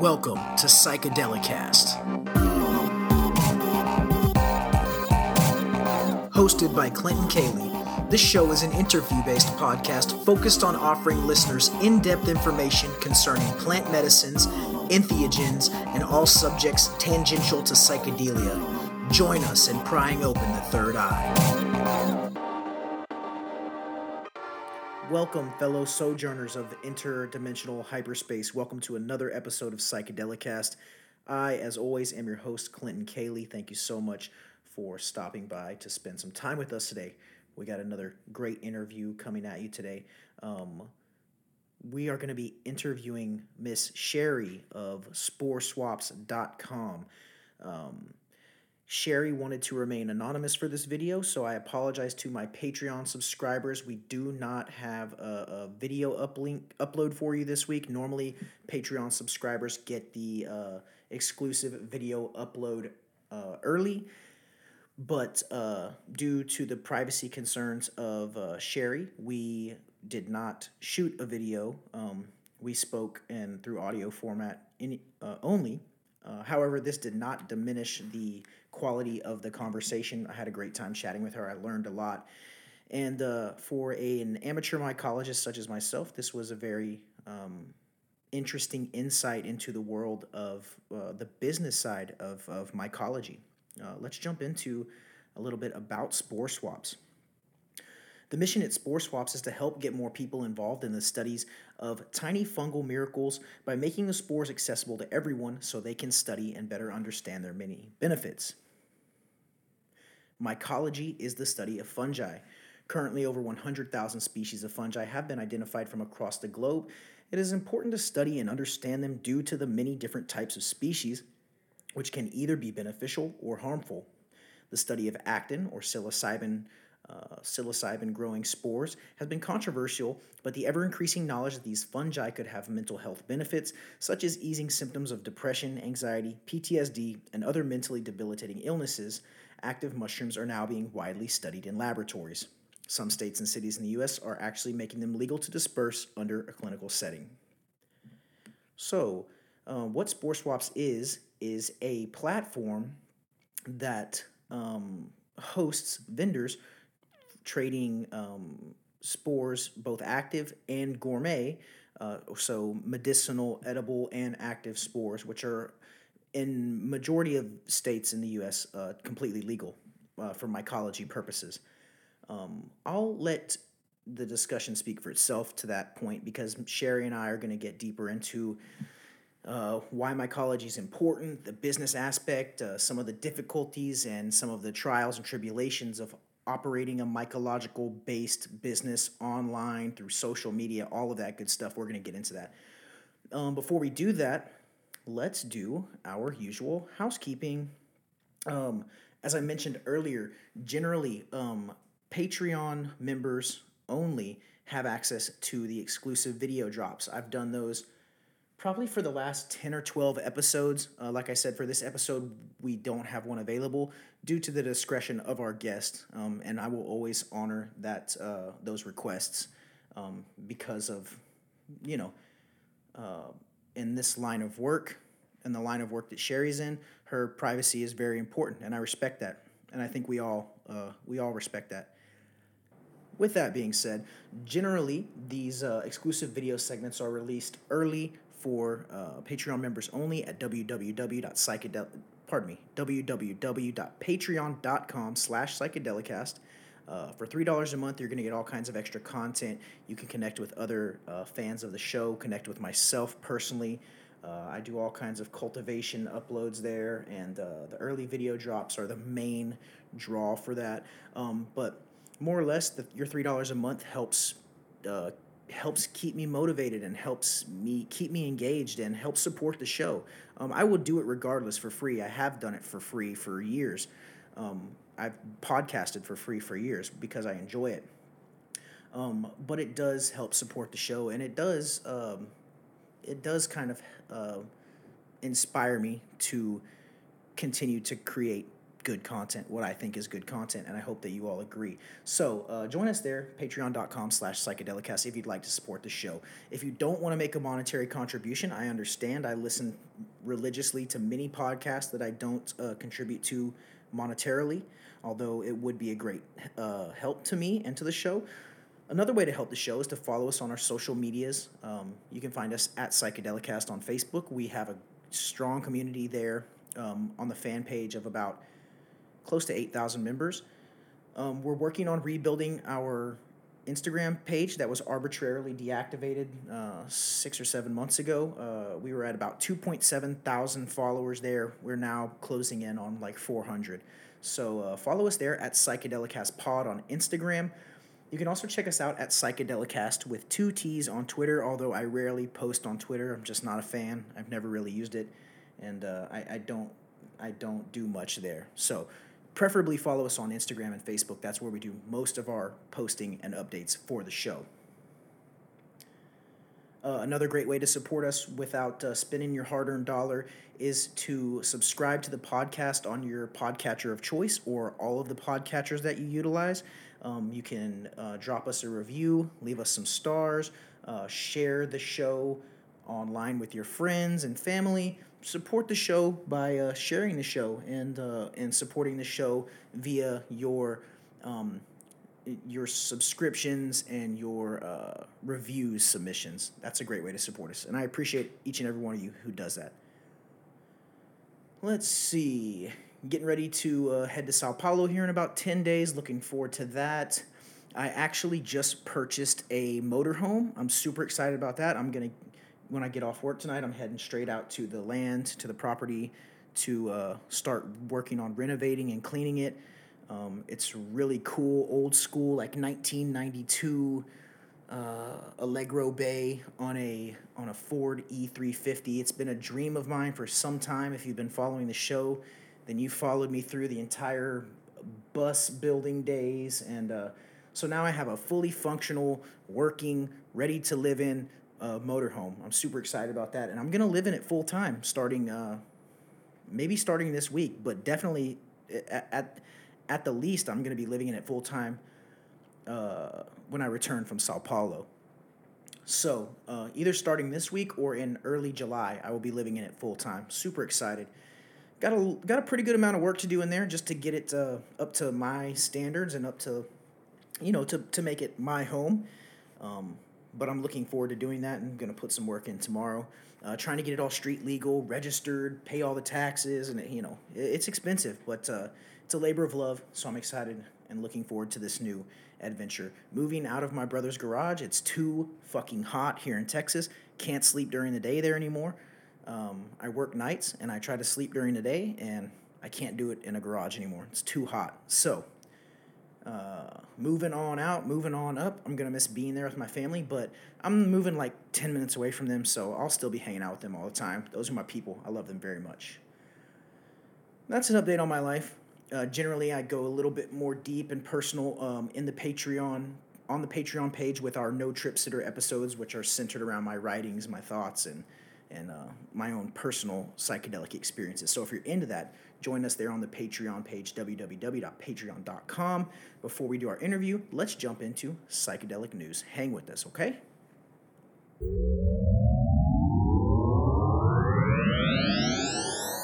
Welcome to Psychedelicast. Hosted by Clinton Cayley, this show is an interview based podcast focused on offering listeners in depth information concerning plant medicines, entheogens, and all subjects tangential to psychedelia. Join us in prying open the third eye. Welcome, fellow sojourners of interdimensional hyperspace. Welcome to another episode of Psychedelicast. I, as always, am your host, Clinton Cayley. Thank you so much for stopping by to spend some time with us today. We got another great interview coming at you today. Um, we are going to be interviewing Miss Sheri of sporeswaps.com. Um, Sheri wanted to remain anonymous for this video, so I apologize to my Patreon subscribers. We do not have a, a video uplink, upload for you this week. Normally, Patreon subscribers get the uh, exclusive video upload uh, early, but uh, due to the privacy concerns of uh, Sheri, we did not shoot a video. Um, we spoke in through audio format in, uh, only. Uh, however, this did not diminish the quality of the conversation. I had a great time chatting with her. I learned a lot. And uh, for a, an amateur mycologist such as myself, this was a very um, interesting insight into the world of uh, the business side of, of mycology. Uh, let's jump into a little bit about spore swaps. The mission at Spore Swaps is to help get more people involved in the studies of tiny fungal miracles by making the spores accessible to everyone so they can study and better understand their many benefits. Mycology is the study of fungi. Currently, over 100,000 species of fungi have been identified from across the globe. It is important to study and understand them due to the many different types of species, which can either be beneficial or harmful. The study of actin or psilocybin, uh, psilocybin growing spores has been controversial, but the ever increasing knowledge that these fungi could have mental health benefits, such as easing symptoms of depression, anxiety, PTSD, and other mentally debilitating illnesses, active mushrooms are now being widely studied in laboratories. Some states and cities in the US are actually making them legal to disperse under a clinical setting. So, uh, what Spore Swaps is, is a platform that um, hosts vendors trading um, spores, both active and gourmet, uh, so medicinal, edible, and active spores, which are in majority of states in the U.S. Uh, completely legal uh, for mycology purposes. Um, I'll let the discussion speak for itself to that point because Sheri and I are going to get deeper into uh, why mycology is important, the business aspect, uh, some of the difficulties, and some of the trials and tribulations of operating a mycological based business online through social media, all of that good stuff. We're going to get into that. Um, before we do that, let's do our usual housekeeping. Um, as I mentioned earlier, generally, um, Patreon members only have access to the exclusive video drops. I've done those probably for the last 10 or 12 episodes. Uh, like I said, for this episode, we don't have one available due to the discretion of our guest, um, and I will always honor that uh, those requests um, because of, you know, uh, in this line of work, in the line of work that Sheri's in, her privacy is very important, and I respect that, and I think we all uh, we all respect that. With that being said, generally these uh, exclusive video segments are released early for uh, Patreon members only at www.psychedel pardon me www.patreon.com slash psychedelicast. Uh, for $3 a month, you're going to get all kinds of extra content. You can connect with other uh, fans of the show, connect with myself personally. Uh, I do all kinds of cultivation uploads there, and uh, the early video drops are the main draw for that. Um, but more or less, the, your $3 a month helps uh, helps keep me motivated and helps me keep me engaged and helps support the show. Um, I will do it regardless for free. I have done it for free for years. Um, I've podcasted for free for years because I enjoy it. Um, but it does help support the show, and it does um, it does kind of uh, inspire me to continue to create good content, what I think is good content, and I hope that you all agree. So uh, join us there, patreon.com slash psychedelicast if you'd like to support the show. If you don't want to make a monetary contribution, I understand. I listen religiously to many podcasts that I don't uh, contribute to monetarily, although it would be a great uh, help to me and to the show. Another way to help the show is to follow us on our social medias. Um, you can find us at Psychedelicast on Facebook. We have a strong community there um, on the fan page of about close to 8,000 members. Um, we're working on rebuilding our Instagram page that was arbitrarily deactivated uh, six or seven months ago. Uh, we were at about 2.7 thousand followers there. We're now closing in on like 400. So uh, follow us there at Psychedelicast Pod on Instagram. You can also check us out at Psychedelicast with two T's on Twitter, although I rarely post on Twitter. I'm just not a fan. I've never really used it, and uh, I, I don't I don't do much there. So preferably follow us on Instagram and Facebook. That's where we do most of our posting and updates for the show. Uh, another great way to support us without uh, spending your hard earned dollar is to subscribe to the podcast on your podcatcher of choice or all of the podcatchers that you utilize. Um, you can uh, drop us a review, leave us some stars, uh, share the show online with your friends and family. Support the show by uh, sharing the show and uh, and supporting the show via your um, your subscriptions and your uh, reviews submissions. That's a great way to support us, and I appreciate each and every one of you who does that. Let's see. Getting ready to uh, head to Sao Paulo here in about 10 days. Looking forward to that. I actually just purchased a motorhome. I'm super excited about that. I'm going to, when I get off work tonight, I'm heading straight out to the land, to the property to uh, start working on renovating and cleaning it. Um, it's really cool, old school, like 1992 uh, Allegro Bay on a on a Ford E350. It's been a dream of mine for some time. If you've been following the show, then you followed me through the entire bus building days, and uh, so now I have a fully functional, working, ready to live in uh, motorhome. I'm super excited about that, and I'm gonna live in it full time starting. Uh, maybe starting this week, but definitely at, at at the least, I'm going to be living in it full time uh, when I return from Sao Paulo. So, uh, either starting this week or in early July, I will be living in it full time. Super excited. Got a got a pretty good amount of work to do in there just to get it uh, up to my standards and up to, you know, to to make it my home. Um, but I'm looking forward to doing that and going to put some work in tomorrow. Uh, trying to get it all street legal, registered, pay all the taxes, and you know, it, it's expensive, but uh, it's a labor of love, so I'm excited and looking forward to this new adventure. Moving out of my brother's garage, it's too fucking hot here in Texas. Can't sleep during the day there anymore. Um, I work nights and I try to sleep during the day, and I can't do it in a garage anymore. It's too hot. So, uh, moving on out, moving on up. I'm gonna miss being there with my family, but I'm moving like 10 minutes away from them, so I'll still be hanging out with them all the time. Those are my people. I love them very much. That's an update on my life. Uh, generally, I go a little bit more deep and personal um, in the Patreon on the Patreon page with our No Trip Sitter episodes, which are centered around my writings, my thoughts, and and uh, my own personal psychedelic experiences. So if you're into that, join us there on the Patreon page, www.patreon.com. Before we do our interview, let's jump into psychedelic news. Hang with us, okay?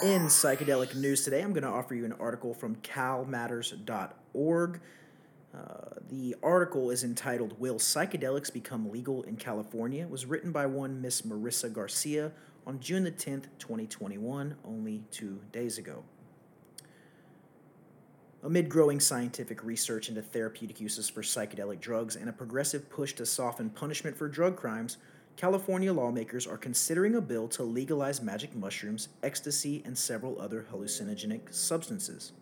In psychedelic news today, I'm going to offer you an article from calmatters.org. Uh, the article is entitled Will Psychedelics Become Legal in California? It was written by one Miss Marissa Garcia on June the 10th, 2021, only two days ago. Amid growing scientific research into therapeutic uses for psychedelic drugs and a progressive push to soften punishment for drug crimes, California lawmakers are considering a bill to legalize magic mushrooms, ecstasy, and several other hallucinogenic substances.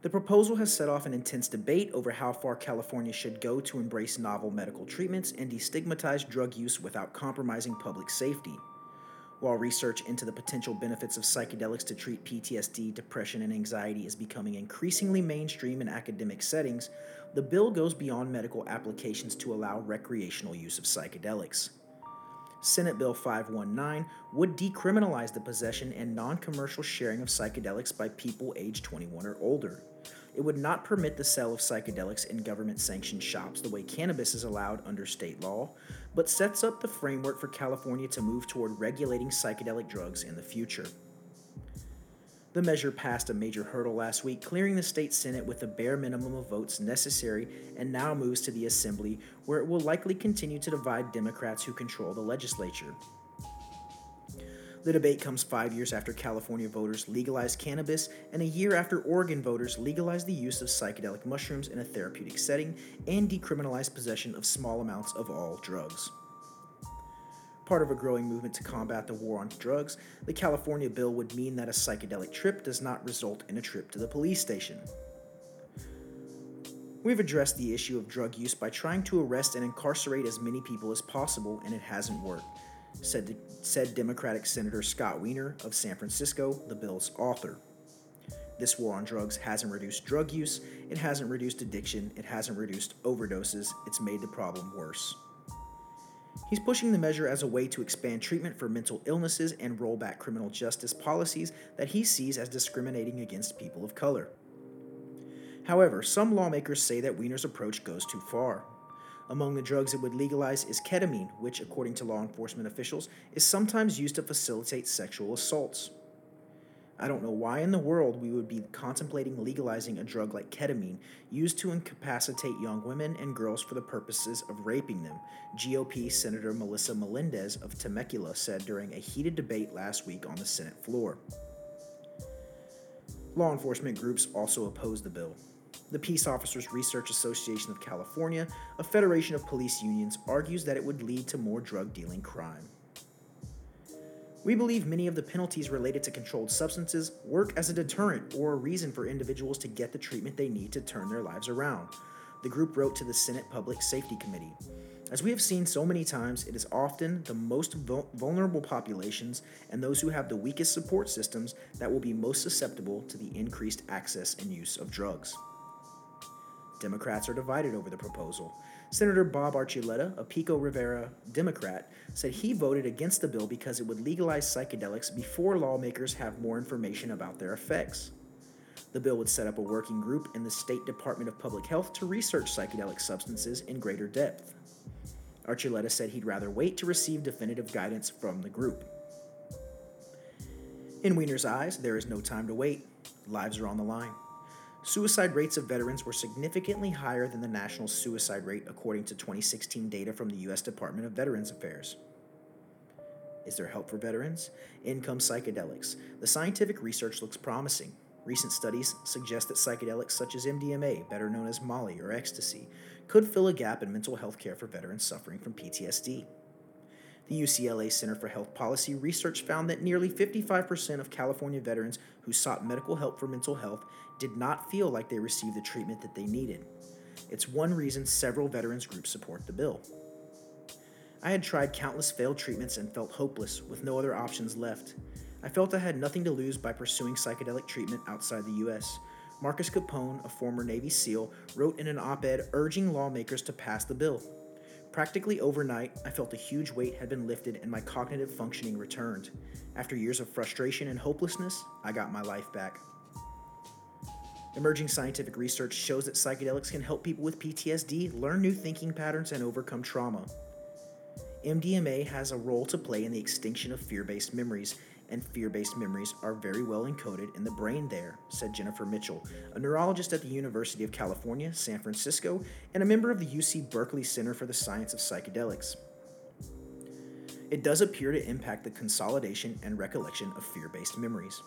The proposal has set off an intense debate over how far California should go to embrace novel medical treatments and destigmatize drug use without compromising public safety. While research into the potential benefits of psychedelics to treat PTSD, depression, and anxiety is becoming increasingly mainstream in academic settings, the bill goes beyond medical applications to allow recreational use of psychedelics. Senate Bill 519 would decriminalize the possession and non commercial sharing of psychedelics by people aged 21 or older. It would not permit the sale of psychedelics in government sanctioned shops the way cannabis is allowed under state law, but sets up the framework for California to move toward regulating psychedelic drugs in the future. The measure passed a major hurdle last week, clearing the state Senate with the bare minimum of votes necessary, and now moves to the Assembly, where it will likely continue to divide Democrats who control the legislature. The debate comes five years after California voters legalized cannabis and a year after Oregon voters legalized the use of psychedelic mushrooms in a therapeutic setting and decriminalized possession of small amounts of all drugs. Part of a growing movement to combat the war on drugs, the California bill would mean that a psychedelic trip does not result in a trip to the police station. We've addressed the issue of drug use by trying to arrest and incarcerate as many people as possible, and it hasn't worked, said, said Democratic Senator Scott Wiener of San Francisco, the bill's author. This war on drugs hasn't reduced drug use, it hasn't reduced addiction, it hasn't reduced overdoses, it's made the problem worse. He's pushing the measure as a way to expand treatment for mental illnesses and roll back criminal justice policies that he sees as discriminating against people of color. However, some lawmakers say that Wiener's approach goes too far. Among the drugs it would legalize is ketamine, which, according to law enforcement officials, is sometimes used to facilitate sexual assaults. I don't know why in the world we would be contemplating legalizing a drug like ketamine used to incapacitate young women and girls for the purposes of raping them, GOP Senator Melissa Melendez of Temecula said during a heated debate last week on the Senate floor. Law enforcement groups also oppose the bill. The Peace Officers Research Association of California, a federation of police unions, argues that it would lead to more drug dealing crime. We believe many of the penalties related to controlled substances work as a deterrent or a reason for individuals to get the treatment they need to turn their lives around. The group wrote to the Senate Public Safety Committee. As we have seen so many times, it is often the most vulnerable populations and those who have the weakest support systems that will be most susceptible to the increased access and use of drugs. Democrats are divided over the proposal. Senator Bob Archuleta, a Pico Rivera Democrat, said he voted against the bill because it would legalize psychedelics before lawmakers have more information about their effects. The bill would set up a working group in the State Department of Public Health to research psychedelic substances in greater depth. Archuleta said he'd rather wait to receive definitive guidance from the group. In Wiener's eyes, there is no time to wait. Lives are on the line. Suicide rates of veterans were significantly higher than the national suicide rate, according to 2016 data from the U.S. Department of Veterans Affairs. Is there help for veterans? Income psychedelics. The scientific research looks promising. Recent studies suggest that psychedelics such as MDMA, better known as Molly or ecstasy, could fill a gap in mental health care for veterans suffering from PTSD. The UCLA Center for Health Policy research found that nearly 55% of California veterans who sought medical help for mental health did not feel like they received the treatment that they needed. It's one reason several veterans groups support the bill. I had tried countless failed treatments and felt hopeless, with no other options left. I felt I had nothing to lose by pursuing psychedelic treatment outside the US. Marcus Capone, a former Navy SEAL, wrote in an op ed urging lawmakers to pass the bill. Practically overnight, I felt a huge weight had been lifted and my cognitive functioning returned. After years of frustration and hopelessness, I got my life back. Emerging scientific research shows that psychedelics can help people with PTSD learn new thinking patterns and overcome trauma. MDMA has a role to play in the extinction of fear based memories, and fear based memories are very well encoded in the brain there, said Jennifer Mitchell, a neurologist at the University of California, San Francisco, and a member of the UC Berkeley Center for the Science of Psychedelics. It does appear to impact the consolidation and recollection of fear based memories.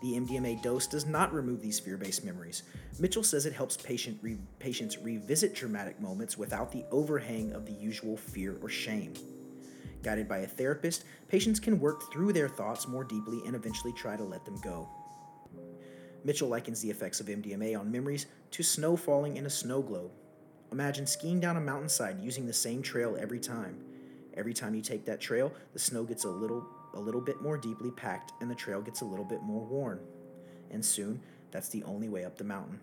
The MDMA dose does not remove these fear based memories. Mitchell says it helps patient re- patients revisit traumatic moments without the overhang of the usual fear or shame. Guided by a therapist, patients can work through their thoughts more deeply and eventually try to let them go. Mitchell likens the effects of MDMA on memories to snow falling in a snow globe. Imagine skiing down a mountainside using the same trail every time. Every time you take that trail, the snow gets a little a little bit more deeply packed and the trail gets a little bit more worn. And soon, that's the only way up the mountain.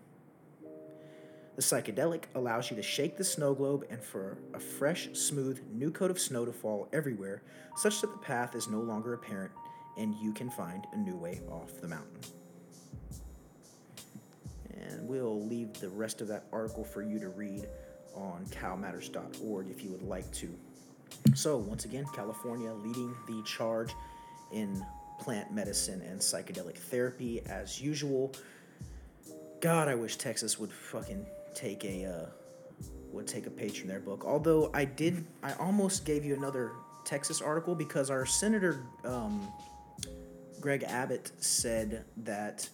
The psychedelic allows you to shake the snow globe and for a fresh, smooth, new coat of snow to fall everywhere, such that the path is no longer apparent and you can find a new way off the mountain. And we'll leave the rest of that article for you to read on calmatters.org if you would like to. So, once again, California leading the charge in plant medicine and psychedelic therapy as usual. God, I wish Texas would fucking take a uh, would take a page from their book. Although I did, I almost gave you another Texas article because our senator um, Greg Abbott said that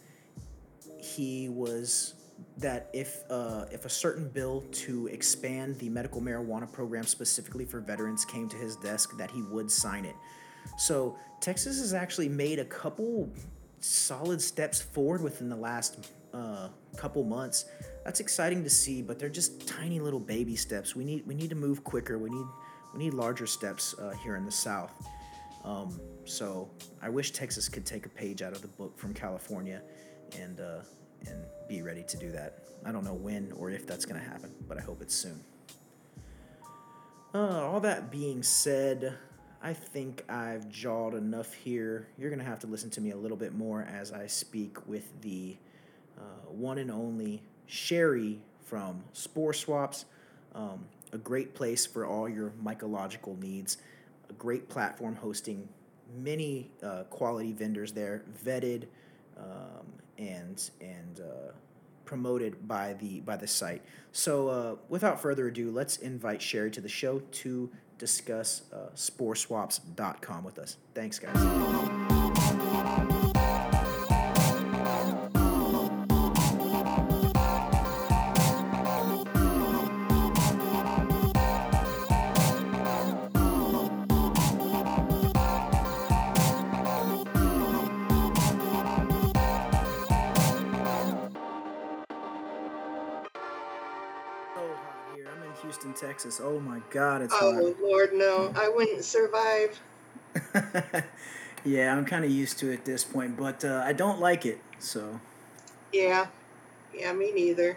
he was that if uh, if a certain bill to expand the medical marijuana program specifically for veterans came to his desk, that he would sign it. So Texas has actually made a couple solid steps forward within the last uh, couple months that's exciting to see, but they're just tiny little baby steps. We need we need to move quicker. We need we need larger steps uh, here in the South. Um, so I wish Texas could take a page out of the book from California, and uh, and be ready to do that. I don't know when or if that's going to happen, but I hope it's soon. Uh, all that being said, I think I've jawed enough here. You're going to have to listen to me a little bit more as I speak with the uh, one and only Sheri from Spore Swaps, um, a great place for all your mycological needs, a great platform hosting many uh, quality vendors there, vetted um, and and uh, promoted by the by the site. So uh, without further ado, let's invite Sheri to the show to discuss uh, sporeswaps.com with us. Thanks, guys. Oh my God, it's oh hot. Lord, no! I wouldn't survive. yeah, I'm kind of used to it at this point, but uh, I don't like it. So. Yeah, yeah, me neither.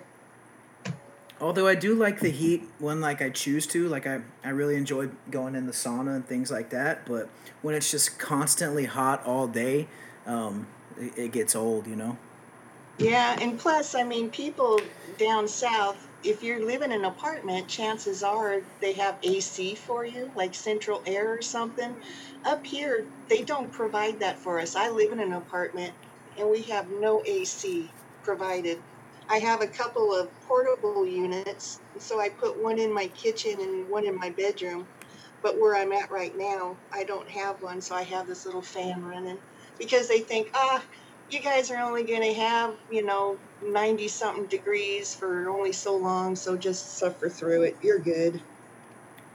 Although I do like the heat when like I choose to, like I, I really enjoy going in the sauna and things like that. But when it's just constantly hot all day, um, it, it gets old, you know. Yeah, and plus, I mean, people down south if you live in an apartment, chances are they have AC for you, like central air or something. Up here, they don't provide that for us. I live in an apartment and we have no AC provided. I have a couple of portable units, so I put one in my kitchen and one in my bedroom. But where I'm at right now, I don't have one, so I have this little fan running because they think, ah, you guys are only going to have, you know, 90 something degrees for only so long, so just suffer through it. You're good.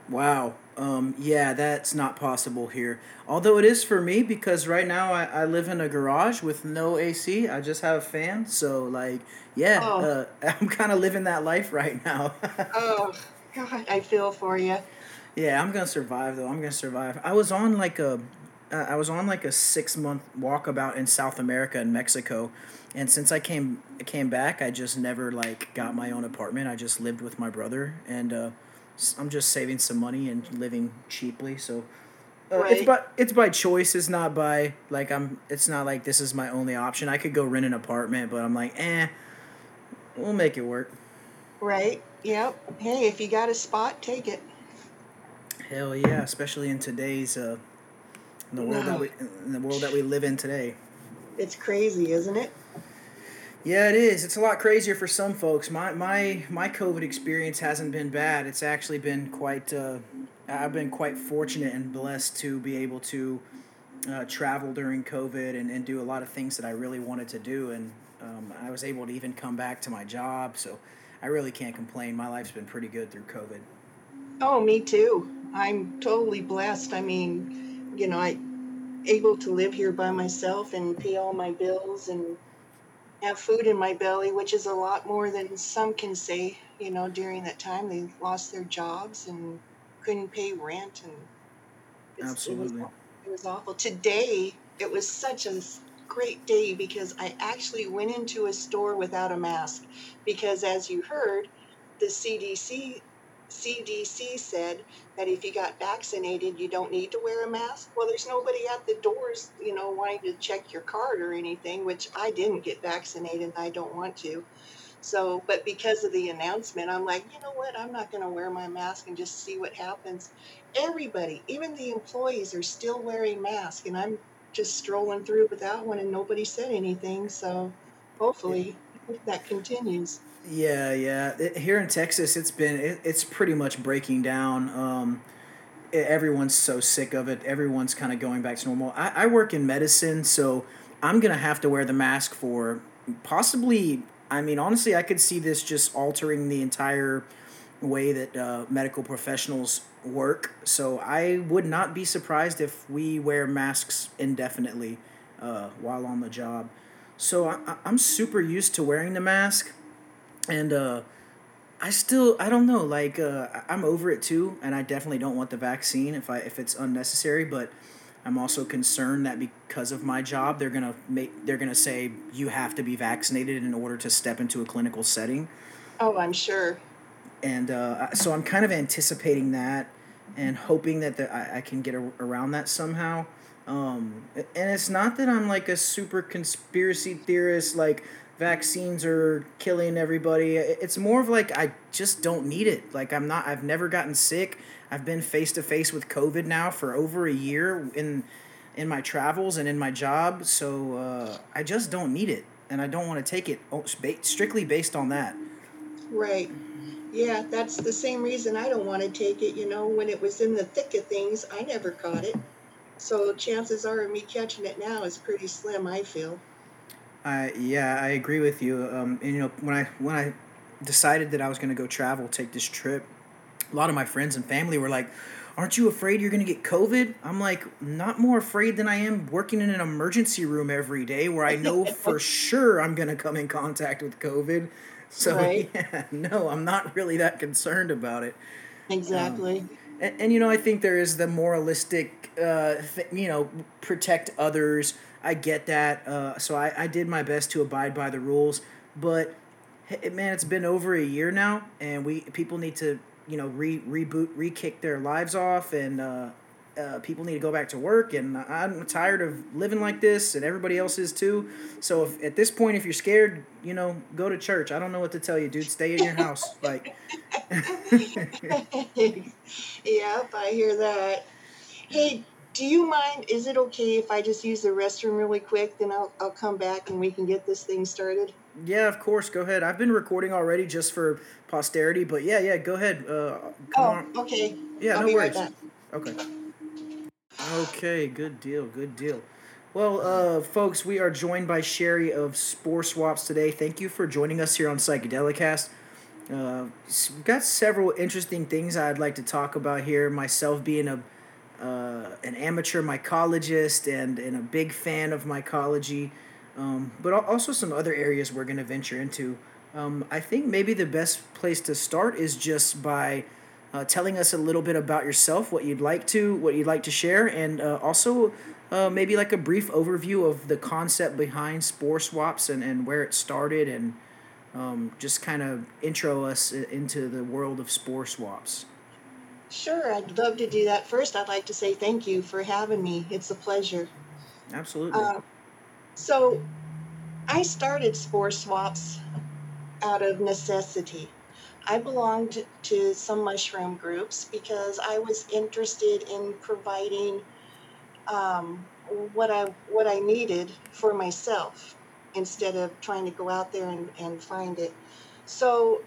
Wow. Um, yeah, that's not possible here. Although it is for me because right now I, I live in a garage with no AC. I just have a fan. So, like, yeah, oh. uh, I'm kind of living that life right now. oh, God, I feel for you. Yeah, I'm gonna survive though. I'm gonna survive. I was on like a, uh, I was on like a six month walkabout in South America and Mexico, and since I came came back, I just never like got my own apartment. I just lived with my brother, and uh, I'm just saving some money and living cheaply. So uh, right. it's by it's by choice. It's not by like I'm. It's not like this is my only option. I could go rent an apartment, but I'm like, eh, we'll make it work. Right. Yep. Hey, if you got a spot, take it. Hell yeah, especially in today's uh, in the world no. that we in the world that we live in today. It's crazy, isn't it? Yeah, it is. It's a lot crazier for some folks. My my my COVID experience hasn't been bad. It's actually been quite. Uh, I've been quite fortunate and blessed to be able to uh, travel during COVID and, and do a lot of things that I really wanted to do, and um, I was able to even come back to my job. So I really can't complain. My life's been pretty good through COVID. Oh, me too. I'm totally blessed. I mean, you know, I able to live here by myself and pay all my bills and have food in my belly, which is a lot more than some can say. You know, during that time, they lost their jobs and couldn't pay rent, and absolutely, it was, it was awful. Today, it was such a great day because I actually went into a store without a mask because, as you heard, the CDC CDC said that if you got vaccinated, you don't need to wear a mask. Well, there's nobody at the doors, you know, wanting to check your card or anything, which I didn't get vaccinated and I don't want to. So, but because of the announcement, I'm like, you know what? I'm not going to wear my mask and just see what happens. Everybody, even the employees, are still wearing masks, and I'm just strolling through without one, and nobody said anything. So, hopefully, that continues. Yeah, yeah. It- here in Texas, it's been it, it's pretty much breaking down. Um, everyone's so sick of it. Everyone's kind of going back to normal. I, I work in medicine, so I'm gonna have to wear the mask for possibly. I mean, honestly, I could see this just altering the entire way that uh, medical professionals work. So I would not be surprised if we wear masks indefinitely uh, while on the job. So I- I'm super used to wearing the mask and uh I still I don't know like uh I'm over it too and I definitely don't want the vaccine if I if it's unnecessary but I'm also concerned that because of my job they're to make they're to say you have to be vaccinated in order to step into a clinical setting Oh, I'm sure. and uh, so I'm kind of anticipating that and hoping that the, I, I can get a, around that somehow. Um, and it's not that I'm like a super conspiracy theorist, like vaccines are killing everybody. It's more of like I just don't need it. Like I'm not. I've never gotten sick. I've been face to face with COVID now for over a year in in my travels and in my job. So uh, I just don't need it, and I don't want to take it strictly based on that. Right. Yeah, that's the same reason I don't want to take it. You know, when it was in the thick of things, I never caught it. So chances are of me catching it now is pretty slim, I feel. I yeah, I agree with you. Um, and you know, when I when I decided that I was going to go travel, take this trip, a lot of my friends and family were like, "Aren't you afraid you're going to get COVID?" I'm like, "Not more afraid than I am working in an emergency room every day, where I know for sure I'm going to come in contact with COVID." So Right. yeah, no, I'm not really that concerned about it. Um, Exactly. and, and you know, I think there is the moralistic, uh, th- you know, protect others. I get that. Uh, so I, I did my best to abide by the rules. But hey, man, it's been over a year now, and we people need to you know re reboot, re kick their lives off, and uh, uh, people need to go back to work. And I'm tired of living like this, and everybody else is too. So if at this point, if you're scared, you know, go to church. I don't know what to tell you, dude. Stay in your house, like. Yep, I hear that. Hey, do you mind? Is it okay if I just use the restroom really quick? Then I'll I'll come back and we can get this thing started. Yeah, of course. Go ahead. I've been recording already just for posterity, but yeah, yeah. Go ahead. Uh, come Oh, on. okay. Yeah, I'll no right worries. back. Okay. Okay. Good deal. Good deal. Well, uh, folks, we are joined by Sheri of Spore Swaps today. Thank you for joining us here on Psychedelicast. Uh, we've got several interesting things I'd like to talk about here. Myself being a uh, an amateur mycologist and, and a big fan of mycology, um, but also some other areas we're going to venture into. Um, I think maybe the best place to start is just by uh, telling us a little bit about yourself, what you'd like to, what you'd like to share, and uh, also uh, maybe like a brief overview of the concept behind spore swaps and, and where it started, and um, just kind of intro us into the world of spore swaps. Sure, I'd love to do that. First, I'd like to say thank you for having me. It's a pleasure. Absolutely. Uh, so, I started Spore Swaps out of necessity. I belonged to some mushroom groups because I was interested in providing um, what I what I needed for myself instead of trying to go out there and, and find it. So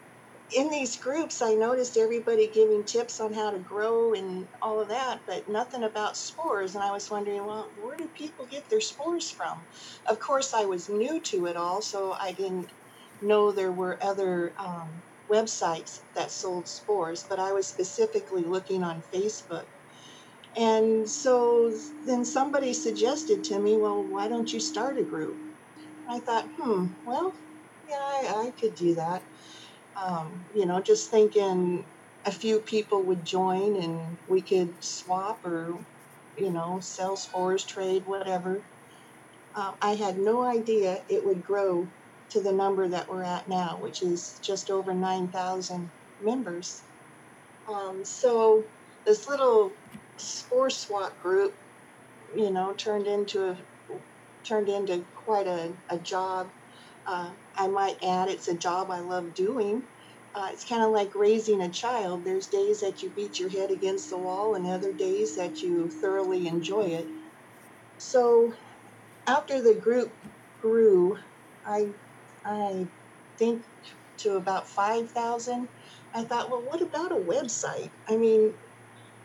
in these groups, I noticed everybody giving tips on how to grow and all of that, but nothing about spores. And I was wondering, well, where do people get their spores from? Of course, I was new to it all, so I didn't know there were other um, websites that sold spores, but I was specifically looking on Facebook. And so then somebody suggested to me, well, why don't you start a group? I thought, hmm, well, yeah, I, I could do that um, you know, just thinking a few people would join and we could swap or, you know, sell spores, trade, whatever. Uh, I had no idea it would grow to the number that we're at now, which is just over 9,000 members. Um, so this little spore swap group, you know, turned into a turned into quite a, a job. Uh, I might add, it's a job I love doing. Uh, it's kind of like raising a child. There's days that you beat your head against the wall, and other days that you thoroughly enjoy it. So, after the group grew, I, I think to about five thousand. I thought, well, what about a website? I mean,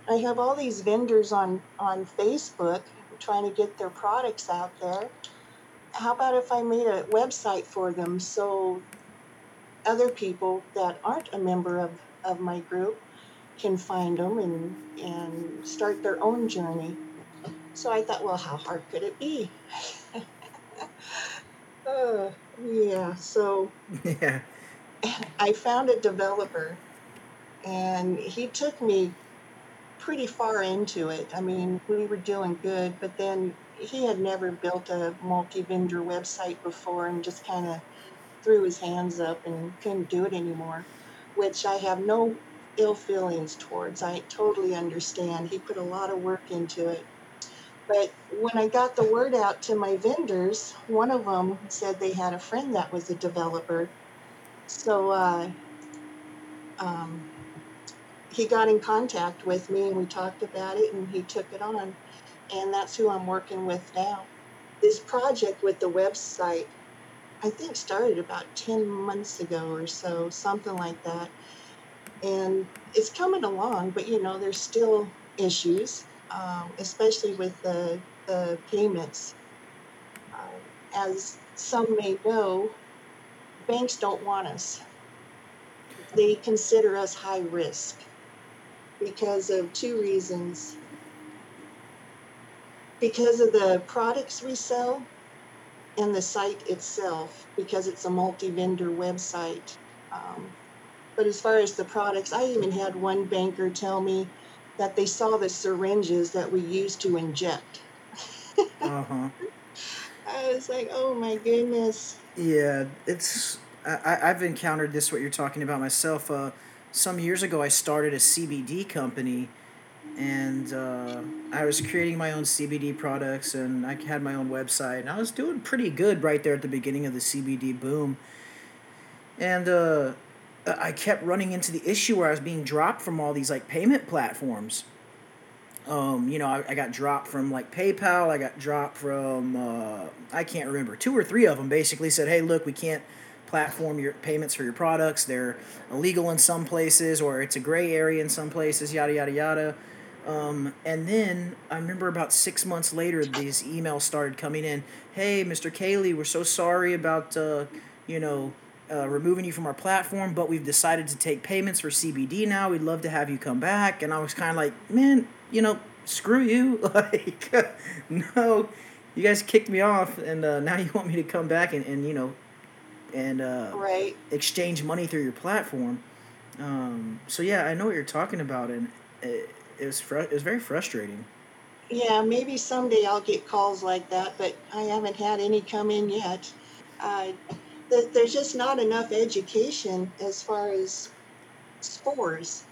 I have all these vendors on on Facebook trying to get their products out there. How about if I made a website for them so other people that aren't a member of, of my group can find them and, and start their own journey? So I thought, well, how hard could it be? uh, yeah, so Yeah. I found a developer and he took me pretty far into it. I mean, we were doing good, but then he had never built a multi vendor website before and just kind of threw his hands up and couldn't do it anymore, which I have no ill feelings towards. I totally understand. He put a lot of work into it. But when I got the word out to my vendors, one of them said they had a friend that was a developer. So uh, um, he got in contact with me and we talked about it and he took it on. And that's who I'm working with now. This project with the website, I think started about 10 months ago or so, something like that. And it's coming along, but you know, there's still issues, um, especially with the, the payments. Uh, as some may know, banks don't want us. They consider us high risk because of two reasons. Because of the products we sell and the site itself, because it's a multi vendor website. Um, but as far as the products, I even had one banker tell me that they saw the syringes that we use to inject. Uh huh. I was like, oh my goodness. Yeah, it's I- I've encountered this what you're talking about myself. Uh, some years ago, I started a CBD company, and uh, I was creating my own CBD products, and I had my own website, and I was doing pretty good right there at the beginning of the CBD boom. And uh, I kept running into the issue where I was being dropped from all these like payment platforms. Um, you know, I, I got dropped from like PayPal. I got dropped from uh, I can't remember two or three of them. Basically said, "Hey, look, we can't platform your payments for your products. They're illegal in some places, or it's a gray area in some places. Yada yada yada." Um, and then I remember about six months later, these emails started coming in. Hey, Mr. Cayley, we're so sorry about uh, you know uh, removing you from our platform, but we've decided to take payments for CBD now. We'd love to have you come back. And I was kind of like, man, you know, screw you. Like, no, you guys kicked me off, and uh, now you want me to come back and, and you know, and uh, Right. exchange money through your platform. Um, so yeah, I know what you're talking about, and it, it was fr- it was very frustrating. Yeah, maybe someday I'll get calls like that, but I haven't had any come in yet. Uh, th- there's just not enough education as far as spores.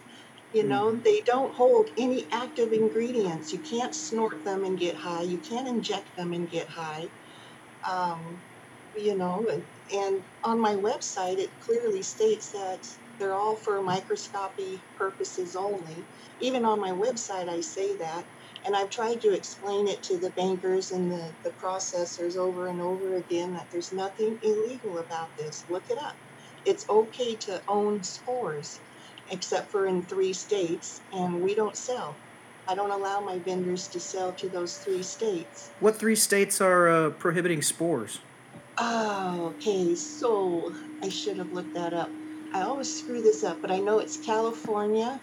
You know, hmm they don't hold any active ingredients. You can't snort them and get high. You can't inject them and get high. Um, you know, and, and on my website, it clearly states that they're all for microscopy purposes only. Even on my website, I say that. And I've tried to explain it to the bankers and the, the processors over and over again that there's nothing illegal about this. Look it up. It's okay to own spores, except for in three states, and we don't sell. I don't allow my vendors to sell to those three states. What three states are uh, prohibiting spores? Oh, okay. So I should have looked that up. I always screw this up, but I know it's California.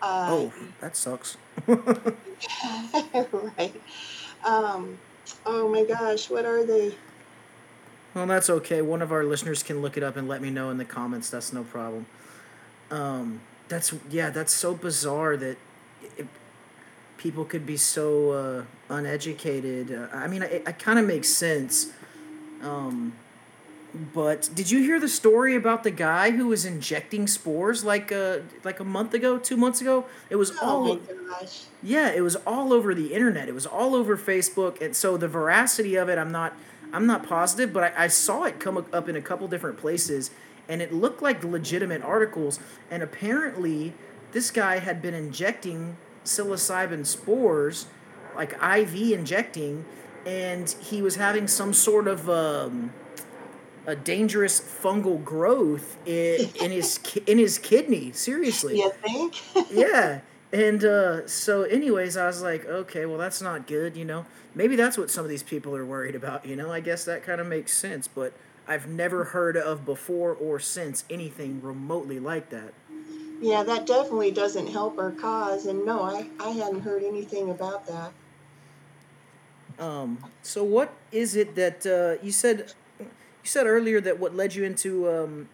Uh, Oh, that sucks. right. Um, oh my gosh, what are they? Well, that's okay. One of our listeners can look it up and let me know in the comments. That's no problem. Um, that's yeah, that's so bizarre that it, people could be so uh, uneducated. Uh, I mean, it, it kind of makes sense. Um, But did you hear the story about the guy who was injecting spores like a like a month ago, two months ago? It was Oh my all gosh. yeah, it was all over the internet. It was all over Facebook, and so the veracity of it, I'm not I'm not positive, but I, I saw it come up in a couple different places, and it looked like legitimate articles. And apparently, this guy had been injecting psilocybin spores, like IV injecting, and he was having some sort of um, a dangerous fungal growth in, in his in his kidney. Seriously. You think? Yeah. And uh, so, anyways, I was like, okay, well, that's not good, you know. Maybe that's what some of these people are worried about, you know. I guess that kind of makes sense, but I've never heard of before or since anything remotely like that. Yeah, that definitely doesn't help our cause. And no, I, I hadn't heard anything about that. Um, so, what is it that uh, you said? You said earlier that what led you into um,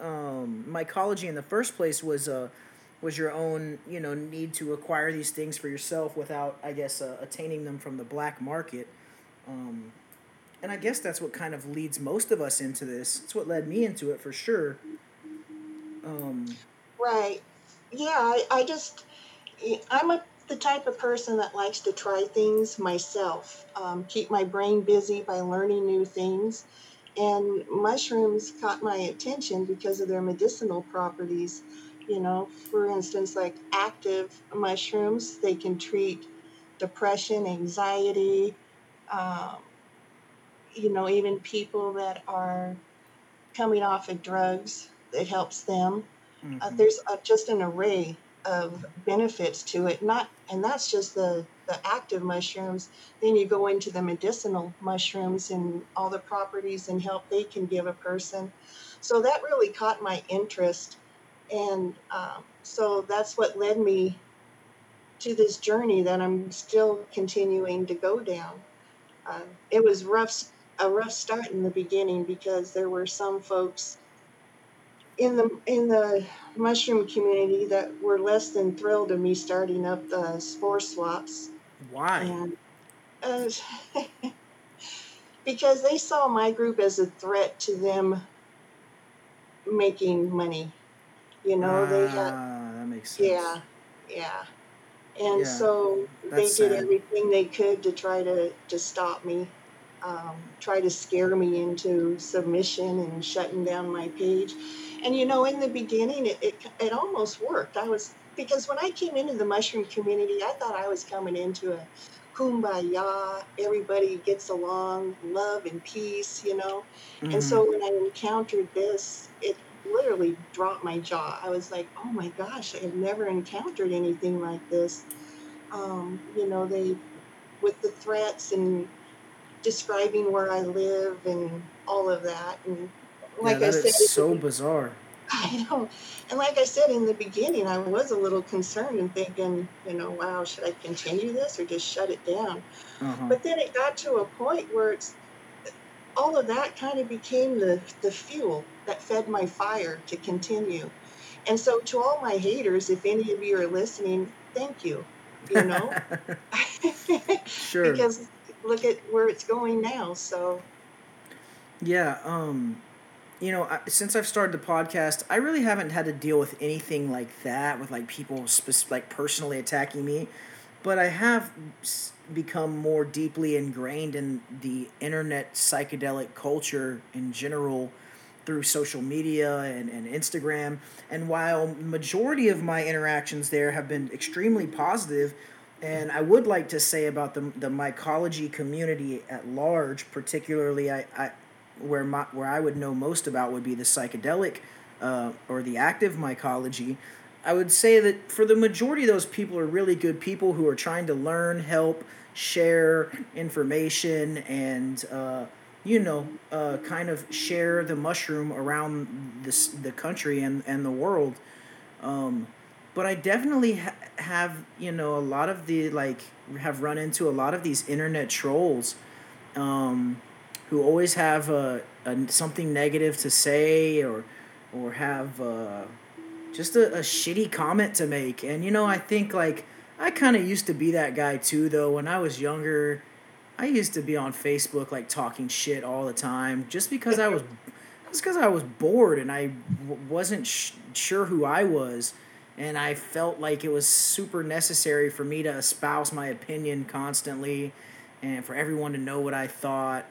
um, mycology in the first place was uh, was your own, you know, need to acquire these things for yourself without, I guess, uh, attaining them from the black market. Um, and I guess that's what kind of leads most of us into this. It's what led me into it for sure. Um, Right. Yeah, I, I just, I'm a, the type of person that likes to try things myself, um, keep my brain busy by learning new things. And mushrooms caught my attention because of their medicinal properties. You know, for instance, like active mushrooms, they can treat depression, anxiety, um, you know, even people that are coming off of drugs, it helps them uh, mhm. there's uh, just an array of benefits to it not and that's just the the active mushrooms. Then you go into the medicinal mushrooms and all the properties and help they can give a person. So that really caught my interest. And um, so that's what led me to this journey that i'm still continuing to go down. Uh, it was rough a rough start in the beginning because there were some folks in the in the mushroom community that were less than thrilled of me starting up the spore swaps Why? and uh, because they saw my group as a threat to them making money you know they had Ah, that makes sense. yeah yeah and Yeah, so they that's did sad. everything they could to try to to stop me um, try to scare me into submission and shutting down my page and you know in the beginning it, it, it almost worked i was because when i came into the mushroom community i thought i was coming into a kumbaya everybody gets along love and peace you know and hmm so when I encountered this, it literally dropped my jaw. I was like, oh my gosh, I've never encountered anything like this. Um, you know, they, with the threats and describing where I live and all of that. And Yeah, like I said, is so bizarre. I know. And like I said in the beginning, I was a little concerned and thinking, you know, wow, should I continue this or just shut it down? Uh huh. But then it got to a point where it's all of that kind of became the, the fuel that fed my fire to continue. And so, to all my haters, if any of you are listening, thank you, you know, Sure. because look at where it's going now. So, Yeah. Um. You know, since I've started the podcast, I really haven't had to deal with anything like that, with like people spec- like personally attacking me. But I have become more deeply ingrained in the internet psychedelic culture in general through social media and, and Instagram. And while majority of my interactions there have been extremely positive, and I would like to say about the, the mycology community at large, particularly I, I where my where I would know most about would be the psychedelic uh, or the active mycology. I would say that for the majority of those people are really good people who are trying to learn, help, share information, and uh, you know, uh, kind of share the mushroom around this the country and, and the world. Um, but I definitely ha- have you know a lot of the like have run into a lot of these internet trolls um, who always have uh, a, something negative to say or or have uh, just a, a shitty comment to make. And you know, I think like I kind of used to be that guy too, though. When I was younger, I used to be on Facebook like talking shit all the time, just because I was was because I was bored and I w- wasn't sh- sure who I was, and I felt like it was super necessary for me to espouse my opinion constantly, and for everyone to know what I thought.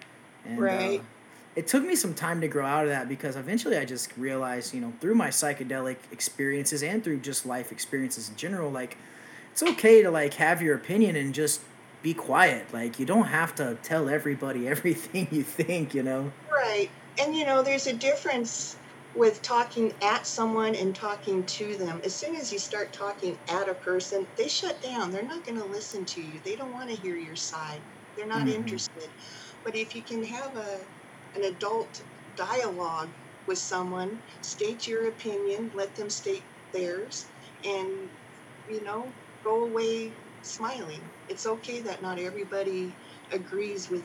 And uh, Right. it took me some time to grow out of that because eventually I just realized, you know, through my psychedelic experiences and through just life experiences in general, like it's okay to like have your opinion and just be quiet. Like you don't have to tell everybody everything you think, you know. Right. And you know, there's a difference with talking at someone and talking to them. As soon as you start talking at a person, they shut down. They're not going to listen to you. They don't want to hear your side. They're not hmm interested. But if you can have a an adult dialogue with someone, state your opinion, let them state theirs, and you know, go away smiling. It's okay that not everybody agrees with,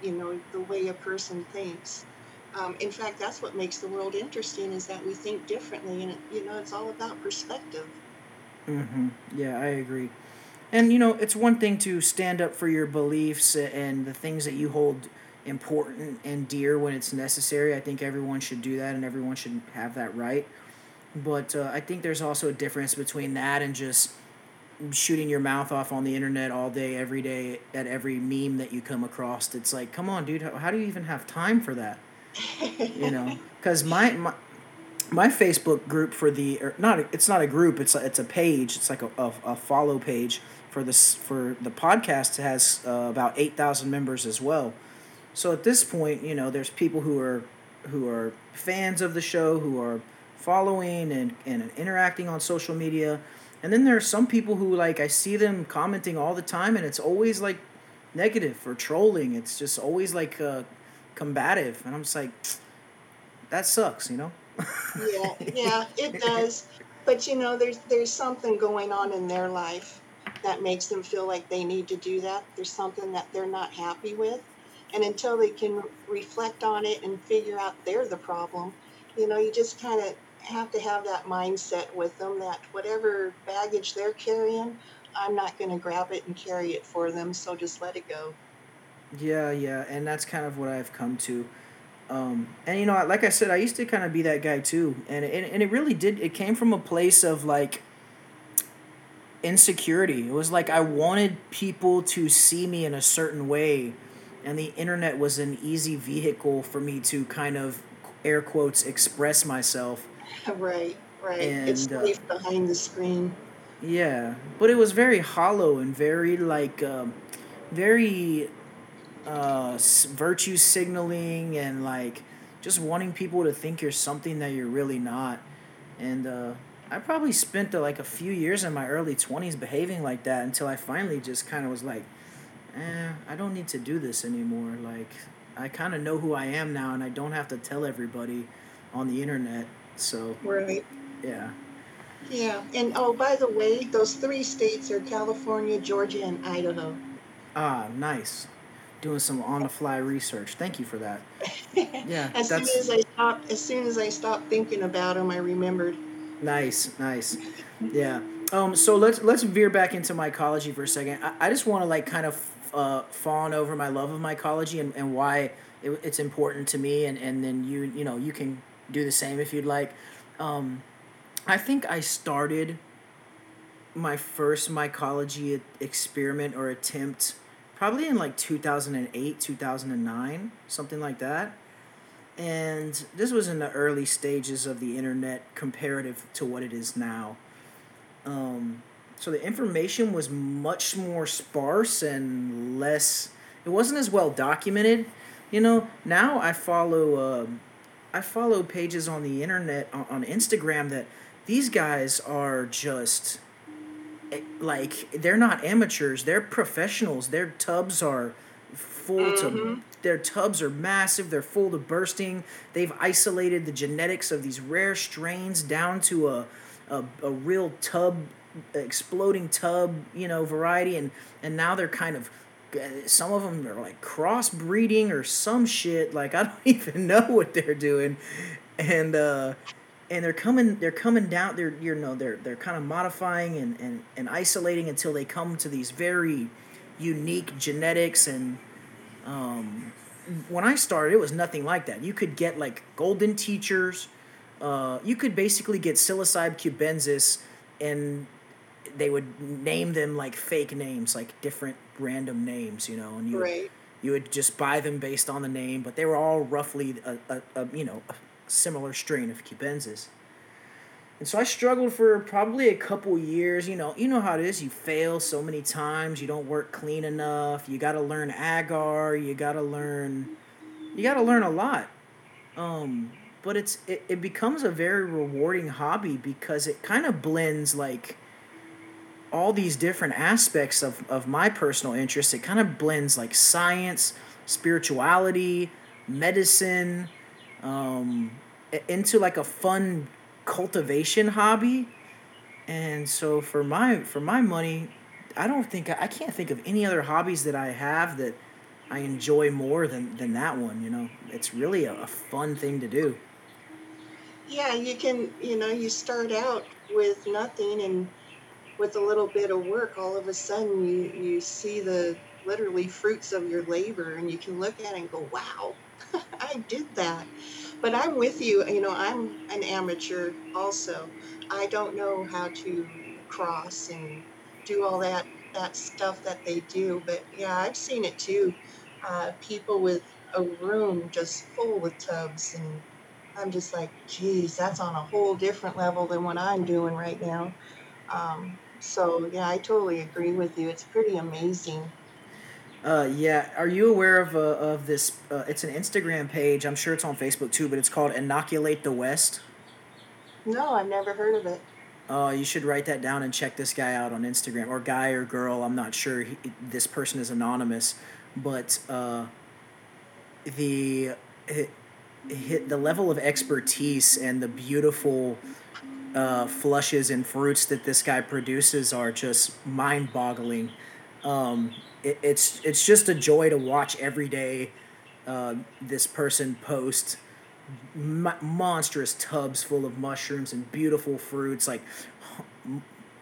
you know, the way a person thinks. Um, in fact, that's what makes the world interesting is that we think differently, and you know, it's all about perspective. hmm Yeah, I agree. And you know, it's one thing to stand up for your beliefs and the things that you hold important and dear when it's necessary. I think everyone should do that and everyone should have that right. But uh, I think there's also a difference between that and just shooting your mouth off on the internet all day, every day, at every meme that you come across. It's like, come on, dude, how, how do you even have time for that? You know, because my, my my Facebook group for the or not it's not a group it's a, it's a page it's like a, a, a follow page for this for the podcast has uh, about 8,000 members as well. So at this point, you know, there's people who are who are fans of the show who are following and, and interacting on social media. And then there are some people who like I see them commenting all the time and it's always like negative or trolling. It's just always like uh, combative and I'm just like that sucks, you know? Yeah, yeah, it does. But you know, there's there's something going on in their life that makes them feel like they need to do that. There's something that they're not happy with. And until they can reflect on it and figure out they're the problem, you know, you just kind of have to have that mindset with them that whatever baggage they're carrying, I'm not going to grab it and carry it for them. So just let it go. Yeah, yeah, and that's kind of what I've come to. Um, and you know, like I said, I used to kind of be that guy too, and and, and it really did. It came from a place of like insecurity. It was like I wanted people to see me in a certain way, and the internet was an easy vehicle for me to kind of air quotes express myself. Right, right. It's And uh, behind the screen. yeah, but it was very hollow and very like um, very uh, virtue signaling and like just wanting people to think you're something that you're really not. And uh, I probably spent uh, like a few years in my early 20s behaving like that until I finally just kind of was like, eh, I don't need to do this anymore. Like, I kind of know who I am now and I don't have to tell everybody on the internet. So, Right. yeah. Yeah, and oh, by the way, those three states are California, Georgia, and Idaho. Ah, nice. Doing some on the fly research. Thank you for that. Yeah, As soon as I stopped, as soon as I stopped thinking about them, I remembered. Nice, nice. Yeah. Um. So let's let's veer back into mycology for a second. I, I just want to like kind of uh, fawn over my love of mycology and, and why it, it's important to me, and, and then you you know you can do the same if you'd like. Um, I think I started my first mycology experiment or attempt probably in like 2008 2009 something like that and this was in the early stages of the internet comparative to what it is now. Um, so the information was much more sparse and less it wasn't as well documented. You know now i follow um, i follow pages on the internet on, on instagram that these guys are just eh, like they're not amateurs they're professionals their tubs are full to Mm-hmm. their tubs are massive they're full to bursting they've isolated the genetics of these rare strains down to a a, a real tub exploding tub you know variety and and now they're kind of eh, some of them are like crossbreeding or some shit like i don't even know what they're doing and uh and they're coming they're coming down they're you know they're they're kind of modifying and, and and isolating until they come to these very unique genetics and um when I started, it was nothing like that. You could get like golden teachers. Uh, you could basically get psilocybe cubensis, and they would name them like fake names, like different random names, you know, and you would, you would just buy them based on the name, but they were all roughly a, a, a you know a similar strain of cubensis. And so I struggled for probably a couple years. You know, you know how it is. You fail so many times. You don't work clean enough. You got to learn agar. You got to learn. You got to learn a lot. Um, but it's it, it becomes a very rewarding hobby because it kind of blends like all these different aspects of, of my personal interests. It kind of blends like science, spirituality, medicine, um, into like a fun cultivation hobby. And so for my for my money, I don't think I can't think of any other hobbies that I have that I enjoy more than than that one. You know, it's really a, a fun thing to do. Yeah, you can, you know, you start out with nothing and with a little bit of work, all of a sudden you you see the literally fruits of your labor and you can look at it and go, "Wow, I did that." But I'm with you, you know, I'm an amateur also. I don't know how to cross and do all that that stuff that they do, but yeah, I've seen it too. Uh, people with a room just full with tubs and I'm just like, geez, that's on a whole different level than what I'm doing right now. Um, so yeah, I totally agree with you. It's pretty amazing. Uh, yeah. Are you aware of uh, of this? Uh, it's an Instagram page. I'm sure it's on Facebook too, but it's called Inoculate the West. No, I've never heard of it. Uh, you should write that down and check this guy out on Instagram, or guy or girl. I'm not sure. He, this person is anonymous, but uh, the hi- hi- the level of expertise and the beautiful uh, flushes and fruits that this guy produces are just mind-boggling. Um, it, it's it's just a joy to watch every day. Uh, this person post mo- monstrous tubs full of mushrooms and beautiful fruits, like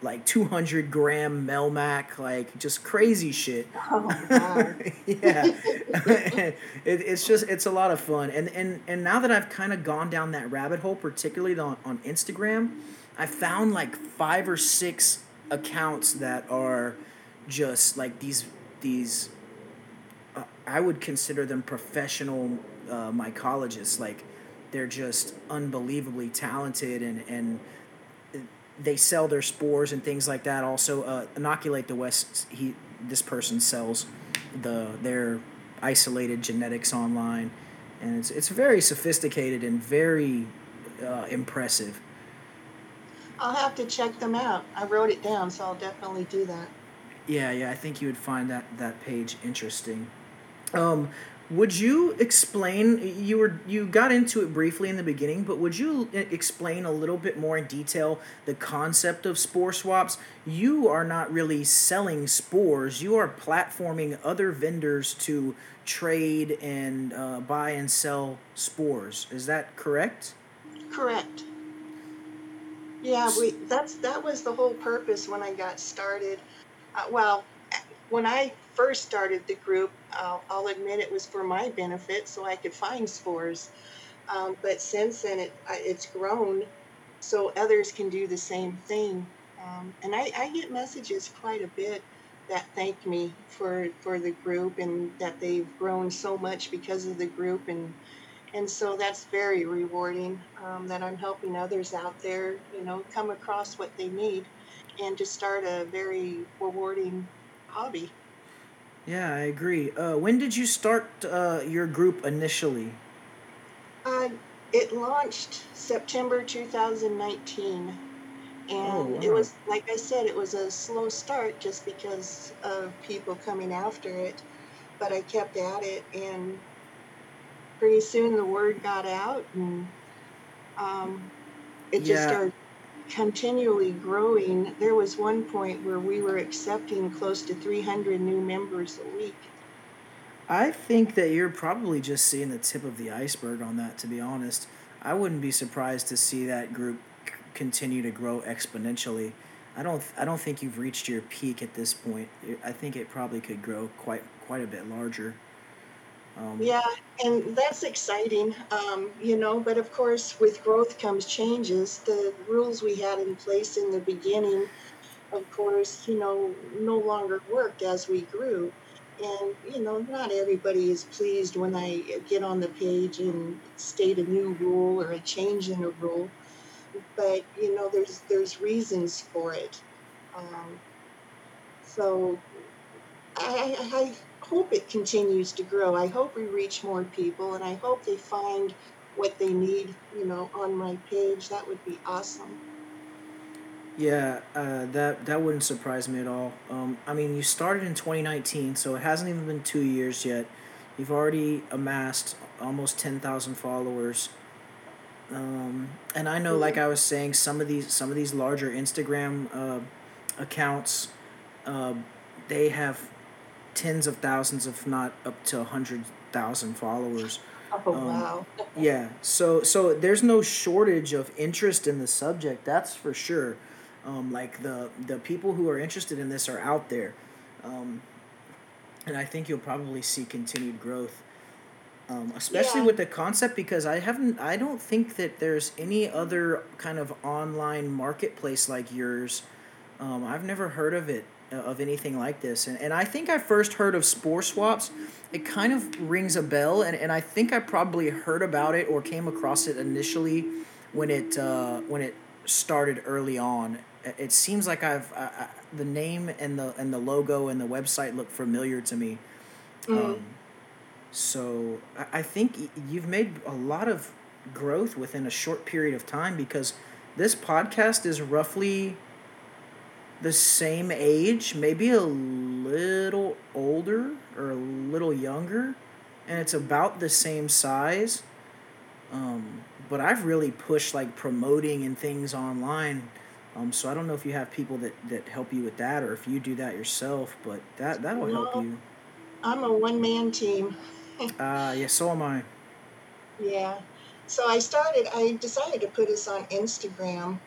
like two hundred gram Melmac, like just crazy shit. Oh wow. yeah, it, it's just it's a lot of fun, and and and now that I've kind of gone down that rabbit hole, particularly on on Instagram, I found like five or six accounts that are just like these these uh, I would consider them professional uh, mycologists. Like they're just unbelievably talented and and they sell their spores and things like that. Also, uh, inoculate the West. He this person sells the their isolated genetics online, and it's it's very sophisticated and very uh, impressive. I'll have to check them out. I wrote it down, so I'll definitely do that. Yeah, yeah, I think you would find that that page interesting. Um, would you explain? You were you got into it briefly in the beginning, but would you e- explain a little bit more in detail the concept of spore swaps? You are not really selling spores. You are platforming other vendors to trade and uh, buy and sell spores. Is that correct? Correct. Yeah, we that's that was the whole purpose when I got started. Uh, well, when I first started the group, uh, I'll admit it was for my benefit, so I could find spores. Um, but since then, it it's grown, so others can do the same thing. Um, and I, I get messages quite a bit that thank me for for the group and that they've grown so much because of the group and and so that's very rewarding um, that I'm helping others out there, you know, come across what they need and to start a very rewarding hobby. Yeah, I agree. Uh, when did you start uh, your group initially? Uh, it launched September 2019, Oh and it was, like I said, it was a slow start just because of people coming after it. But I kept at it, and pretty soon the word got out, and um, it just Yeah, started continually growing. There was one point where we were accepting close to 300 new members a week. I think that you're probably just seeing the tip of the iceberg on that, to be honest. I wouldn't be surprised to see that group continue to grow exponentially. I don't I don't think you've reached your peak at this point. I think it probably could grow quite quite a bit larger. Um, Yeah, and that's exciting, um, you know, but of course, with growth comes changes. The rules we had in place in the beginning, of course, you know, no longer worked as we grew. And, you know, not everybody is pleased when I get on the page and state a new rule or a change in a rule, but, you know, there's there's reasons for it. Um, so I, I I hope it continues to grow. I hope we reach more people, and I hope they find what they need, you know, on my page. That would be awesome. Yeah, uh, that that wouldn't surprise me at all. Um, I mean, you started in 2019, so it hasn't even been two years yet. You've already amassed almost 10,000 followers. Um, and I know, like Mhm. I was saying, some of these some of these larger Instagram uh, accounts, uh, they have tens of thousands, if not up to a hundred thousand followers. Oh, Um, wow. yeah, so so there's no shortage of interest in the subject. That's for sure. Um, like the the people who are interested in this are out there, um, and I think you'll probably see continued growth, um, especially Yeah. with the concept because I haven't. I don't think that there's any other kind of online marketplace like yours. Um, I've never heard of it of anything like this, and and I think I first heard of Spore Swaps. It kind of rings a bell, and, and I think I probably heard about it or came across it initially when it uh, when it started early on. It seems like I've I, I, the name and the and the logo and the website look familiar to me. Mm, Um, so I, I think you've made a lot of growth within a short period of time because this podcast is roughly the same age, maybe a little older or a little younger, and it's about the same size. Um, but I've really pushed like promoting and things online. Um, so I don't know if you have people that, that help you with that or if you do that yourself, but that that'll help you. I'm a one man team. Uh, yeah, so am I. Yeah. So I started, I decided to put us on Instagram.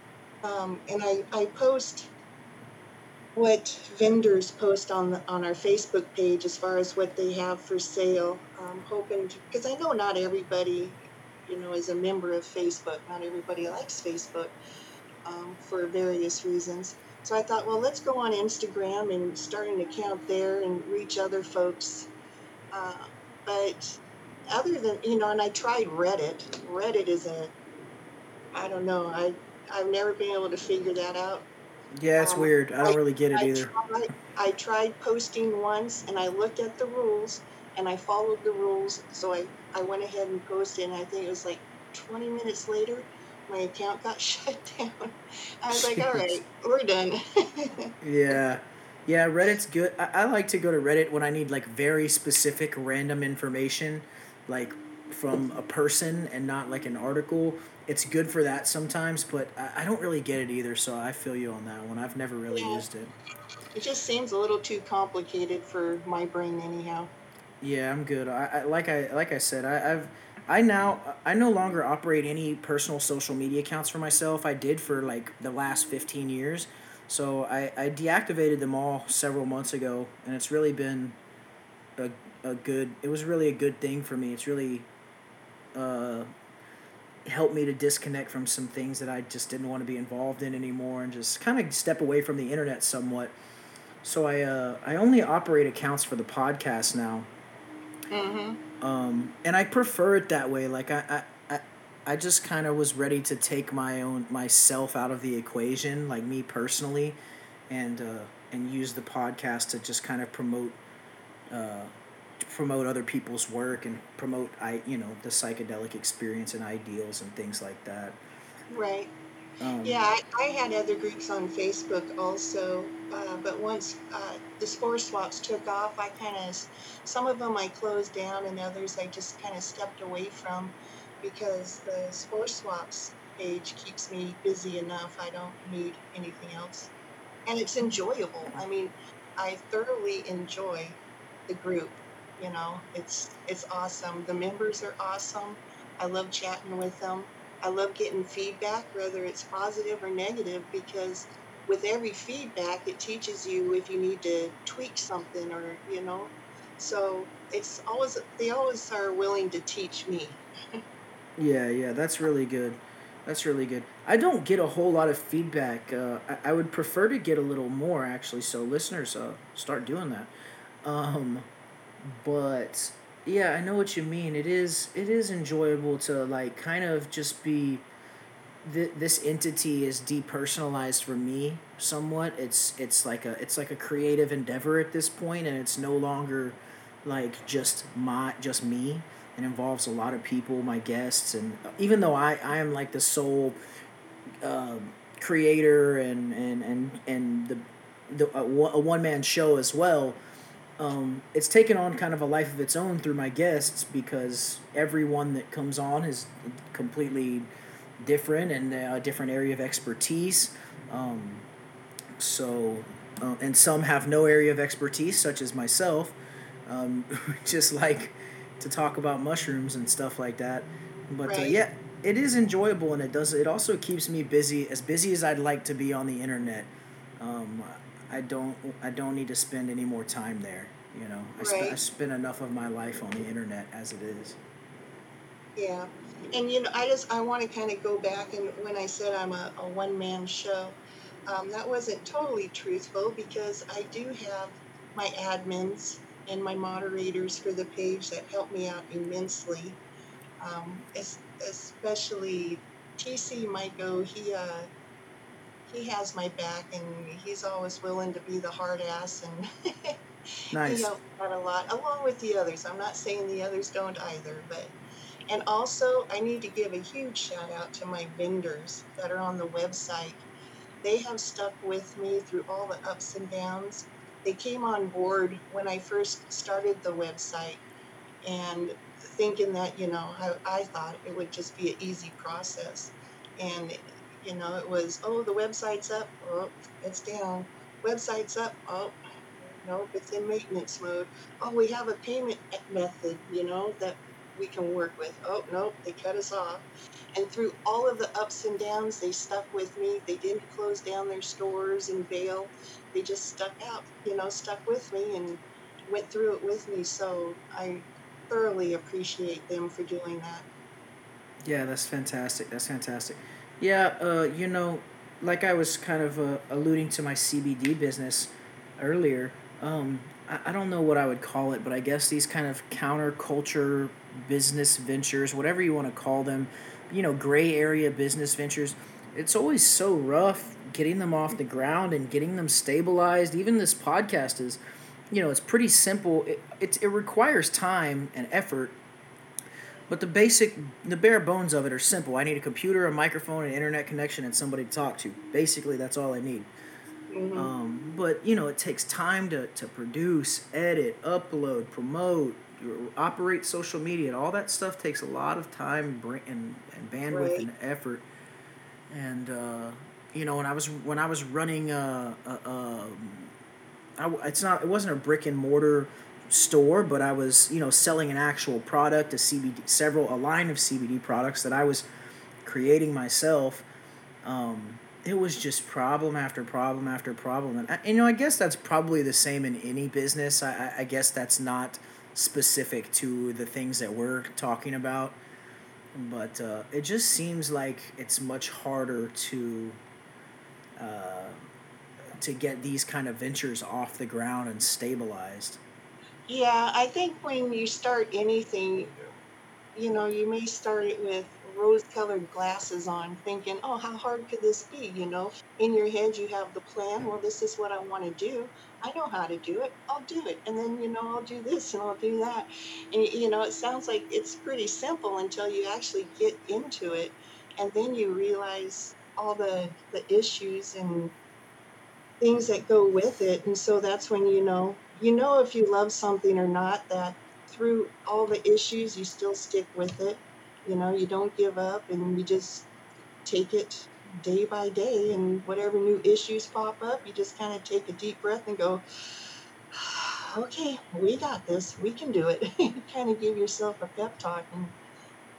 Um, and I, I post what vendors post on the, on our Facebook page as far as what they have for sale. Um, hoping because I know not everybody, you know, is a member of Facebook. Not everybody likes Facebook um, for various reasons. So I thought, well, let's go on Instagram and start an account there and reach other folks. Uh, but other than you know, and I tried Reddit. Reddit is a I don't know. I I've never been able to figure that out. Yeah, it's Um, weird. I don't I really get it I either. tried I tried posting once, and I looked at the rules, and I followed the rules. So I I went ahead and posted, and I think it was like 20 minutes later, my account got shut down. I was like, all right, we're done. Yeah. Yeah, Reddit's good. I, I like to go to Reddit when I need like very specific random information, like from a person and not like an article. It's good for that sometimes, but I, I don't really get it either, so I feel you on that one. I've never really yeah, used it. it just seems a little too complicated for my brain, anyhow. Yeah, I'm good. I, I like I like I said, I, I've I now I no longer operate any personal social media accounts for myself. I did for like the last 15 years. So I, I deactivated them all several months ago and it's really been a, a good it was really a good thing for me. It's really uh helped me to disconnect from some things that I just didn't want to be involved in anymore and just kind of step away from the internet somewhat. So I uh I only operate accounts for the podcast now Mm-hmm. um, and I prefer it that way. Like I, I, I, I just kind of was ready to take my own myself out of the equation, like me personally, and uh, and use the podcast to just kind of promote, uh, promote other people's work and promote I, you know, the psychedelic experience and ideals and things like that. Right. Um, Yeah, I, I had other groups on Facebook also, uh, but once uh, the spore swaps took off, I kind of, some of them I closed down and others I just kind of stepped away from because the spore swaps page keeps me busy enough. I don't need anything else. And it's enjoyable. I mean, I thoroughly enjoy the group. You know, it's it's awesome. The members are awesome. I love chatting with them. I love getting feedback, whether it's positive or negative, because with every feedback, it teaches you if you need to tweak something or, you know. So it's always they always are willing to teach me. Yeah, yeah, that's really good. That's really good. I don't get a whole lot of feedback. Uh, I, I would prefer to get a little more actually. So listeners, uh, start doing that. Um, but yeah, I know what you mean. It is it is enjoyable to like kind of just be. Th- this entity is depersonalized for me somewhat. It's it's like a it's like a creative endeavor at this point, and it's no longer like just my just me. It involves a lot of people, my guests, and even though I I am like the sole uh, creator and and and and the the a, one man show as well um, it's taken on kind of a life of its own through my guests because everyone that comes on is completely different and a different area of expertise. Um, so, uh, and some have no area of expertise, such as myself, um, just like to talk about mushrooms and stuff like that. But uh, right. uh, yeah, it is enjoyable and it does. It also keeps me busy, as busy as I'd like to be on the internet. I don't I don't need to spend any more time there. You know, I, sp- I spend enough of my life on the internet as it is. Yeah, and you know, I just I want to kind of go back and when I said I'm a, a one man show, um, that wasn't totally truthful because I do have my admins and my moderators for the page that help me out immensely. Um, especially TC Michael, he uh, he has my back and he's always willing to be the hard ass and nice. he helps out a lot along with the others. I'm not saying the others don't either but and also i need to give a huge shout out to my vendors that are on the website. They have stuck with me through all the ups and downs. They came on board when i first started the website and thinking that you know I, I thought it would just be an easy process. And you know, it was, oh, the website's up, oh, it's down. Website's up, oh, nope, it's in maintenance mode. Oh, we have a payment method, you know, that we can work with. Oh, nope, they cut us off. And through all of the ups and downs, they stuck with me. They didn't close down their stores and bail. They just stuck out, you know, stuck with me and went through it with me. So I thoroughly appreciate them for doing that. Yeah, that's fantastic. That's fantastic. Yeah, uh, you know, like I was kind of uh, alluding to my CBD business earlier. Um, I, I don't know what I would call it, but I guess these kind of counterculture business ventures, whatever you want to call them, you know, gray area business ventures. It's always so rough getting them off the ground and getting them stabilized. Even this podcast is, you know, it's pretty simple. It, it, it requires time and effort but the basic, the bare bones of it are simple. I need a computer, a microphone, an internet connection, and somebody to talk to. Basically, that's all I need. Mm-hmm. Um, but you know, it takes time to, to produce, edit, upload, promote, operate social media. All that stuff takes a lot of time and, and bandwidth right. and effort. And uh, you know, when I was when I was running, uh, uh, um, I, it's not it wasn't a brick and mortar store, but I was, you know, selling an actual product, a CBD, several, a line of CBD products that I was creating myself. Um, it was just problem after problem after problem. And, you know, I guess that's probably the same in any business. I, I guess that's not specific to the things that we're talking about. But uh, it just seems like it's much harder to uh, to get these kind of ventures off the ground and stabilized. Yeah, I think when you start anything, you know, you may start it with rose-colored glasses on, thinking, "Oh, how hard could this be?" You know, in your head you have the plan. Well, this is what I want to do. I know how to do it. I'll do it, and then you know I'll do this and I'll do that, and you know it sounds like it's pretty simple until you actually get into it, and then you realize all the the issues and things that go with it, and so that's when you know you know if you love something or not that through all the issues you still stick with it. You know you don't give up and you just take it day by day and whatever new issues pop up you just kind of take a deep breath and go okay we got this. We can do it. Kind of give yourself a pep talk and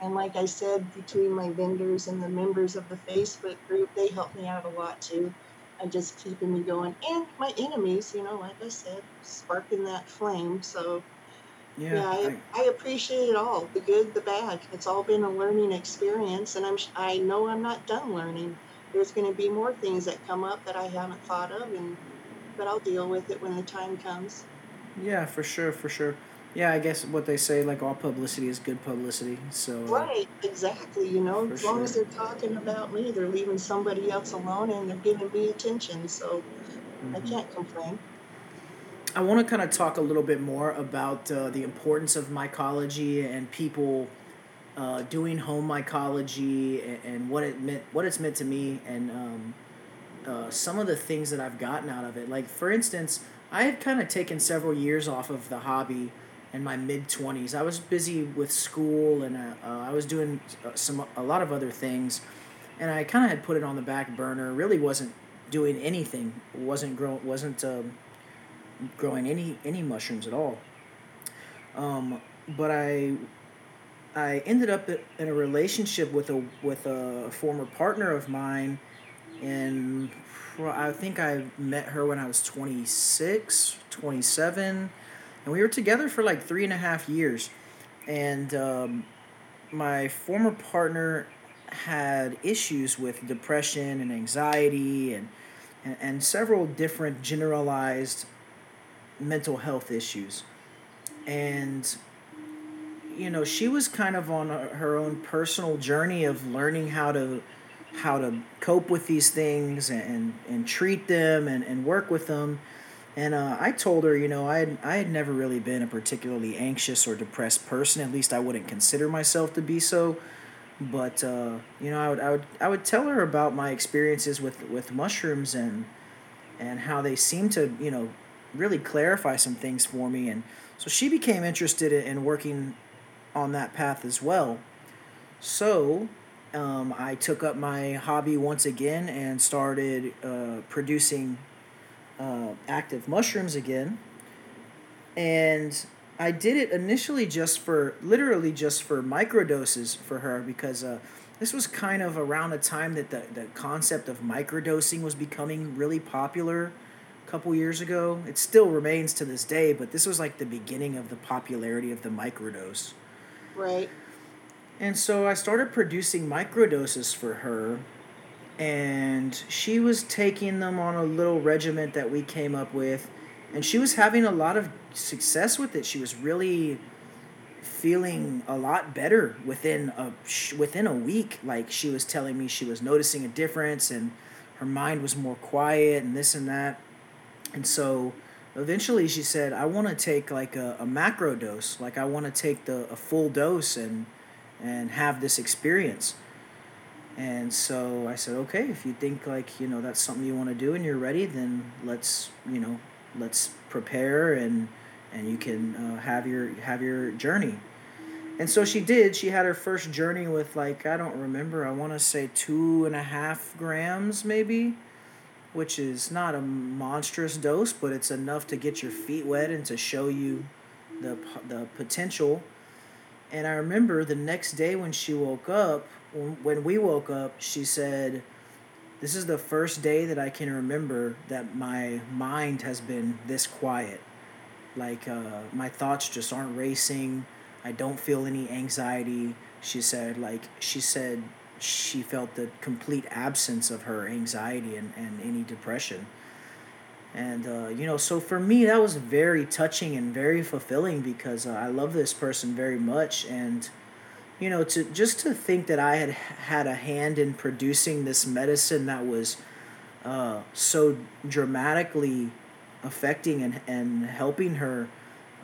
and like i said between my vendors and the members of the facebook group they help me out a lot too and just keeping me going. And my enemies, you know, like I said, sparking that flame. So Yeah, Yeah, I, I, I appreciate it all, the good, the bad. It's all been a learning experience, and I'm I know I'm not done learning. There's going to be more things that come up that I haven't thought of, and but I'll deal with it when the time comes. yeah, for sure, for sure. Yeah, I guess what they say, like all publicity is good publicity. So, Right, exactly. You know, as long sure. as they're talking about me, they're leaving somebody else alone and they're giving me attention. So I hmm can't complain. I want to kind of talk a little bit more about uh, the importance of mycology and people uh, doing home mycology and, and what it meant, what it's meant to me, and um, uh, some of the things that I've gotten out of it. Like, for instance, I had kind of taken several years off of the hobby in my mid 20s. I was busy with school and uh, uh, I was doing uh, some a lot of other things, and I kind of had put it on the back burner. Really wasn't doing anything. wasn't grow wasn't um, growing any any mushrooms at all. Um, but I I ended up in a relationship with a with a former partner of mine and I think I met her when I was 26, 27, and we were together for like three and a half years. And um, my former partner had issues with depression and anxiety and, and, and several different generalized mental health issues. And you know, she was kind of on her own personal journey of learning how to how to cope with these things and and treat them and, and work with them. And uh, I told her, you know, I had, I had never really been a particularly anxious or depressed person. At least I wouldn't consider myself to be so. But uh, you know, I would I would I would tell her about my experiences with with mushrooms and and how they seem to you know really clarify some things for me. And so she became interested in working on that path as well. So um, I took up my hobby once again and started uh, producing uh, active mushrooms again. And I did it initially just for literally just for microdoses for her because uh, this was kind of around the time that the, the concept of microdosing was becoming really popular a couple years ago. It still remains to this day, but this was like the beginning of the popularity of the microdose. Right. And so I started producing microdoses for her, and she was taking them on a little regiment that we came up with, and she was having a lot of success with it. She was really feeling a lot better within a within a week. Like she was telling me she was noticing a difference, and her mind was more quiet, and this and that. And so eventually she said, I want to take like a, a macro dose. Like I want to take the a full dose and and have this experience. And so I said, okay, if you think like, you know, that's something you want to do and you're ready, then let's, you know, let's prepare and and you can uh, have your have your journey. And so she did. She had her first journey with like I don't remember. I want to say two and a half grams maybe, which is not a monstrous dose, but it's enough to get your feet wet and to show you the the potential and I remember the next day when she woke up, when we woke up, she said, This is the first day that I can remember that my mind has been this quiet. Like, uh, my thoughts just aren't racing. I don't feel any anxiety. She said, like, she said she felt the complete absence of her anxiety and, and any depression. And, uh, you know, so for me, that was very touching and very fulfilling because uh, I love this person very much. And, you know, to just to think that I had had a hand in producing this medicine that was uh, so dramatically affecting and, and helping her,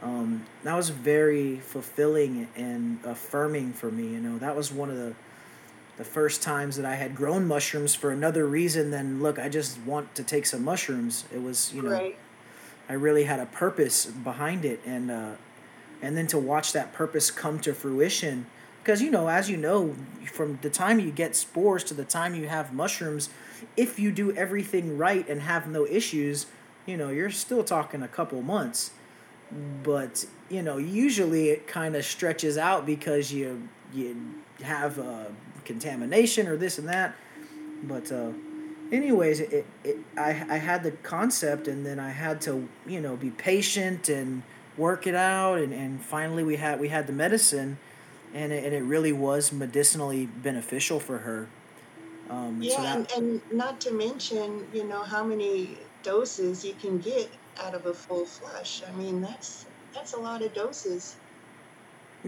um, that was very fulfilling and affirming for me. You know, that was one of the the first times that I had grown mushrooms for another reason than look, I just want to take some mushrooms. It was, you know, Right. I really had a purpose behind it, and uh, and then to watch that purpose come to fruition, because you know, as you know, from the time you get spores to the time you have mushrooms, if you do everything right and have no issues, you know, you're still talking a couple months. But you know usually it kind of stretches out because you you have uh, contamination or this and that. But uh, anyways it, it, I, I had the concept and then i had to you know be patient and work it out, and, and finally we had we had the medicine, and it, and it really was medicinally beneficial for her. Um, and so Yeah, that and, and not to mention, you know, how many doses you can get out of a full flush. I mean, that's that's a lot of doses.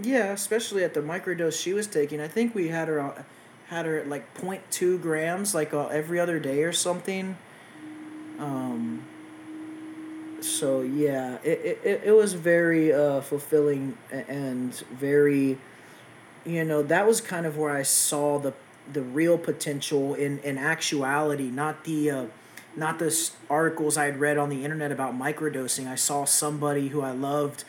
yeah, especially at the microdose she was taking, I think we had her had her at like point two grams, like uh, every other day or something. Um, so yeah, it, it, it it was very uh, fulfilling and very you know that was kind of where I saw the the real potential in in actuality, not the uh, not the articles I had read on the internet about microdosing. I saw somebody who I loved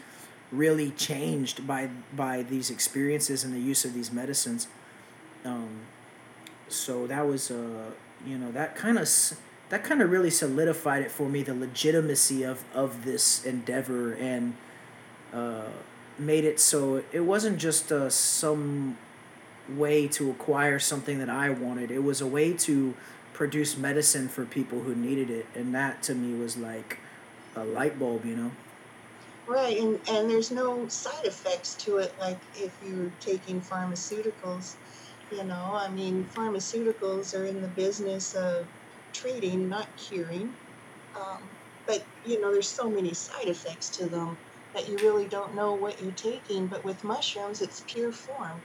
really changed by by these experiences and the use of these medicines. Um, so that was uh, you know that kind of that kind of really solidified it for me the legitimacy of of this endeavor and uh, made it so it wasn't just uh, some way to acquire something that I wanted. It was a way to produce medicine for people who needed it, and that to me was like a light bulb, you know. Right, and, and there's no side effects to it, like if you're taking pharmaceuticals. You know, I mean, pharmaceuticals are in the business of treating, not curing. Um, but, you know, there's so many side effects to them that you really don't know what you're taking. But with mushrooms, it's pure form.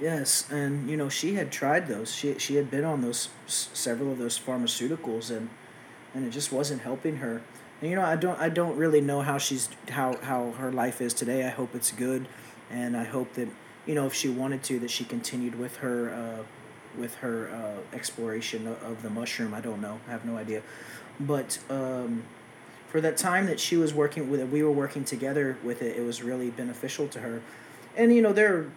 Yes, and you know she had tried those. She she had been on those several of those pharmaceuticals, and and it just wasn't helping her. And you know I don't I don't really know how she's how how her life is today. I hope it's good, and I hope that you know if she wanted to that she continued with her uh, with her uh, exploration of, of the mushroom. I don't know. I have no idea, but. Um, for that time that she was working with it, we were working together with it, it was really beneficial to her. And you know, there are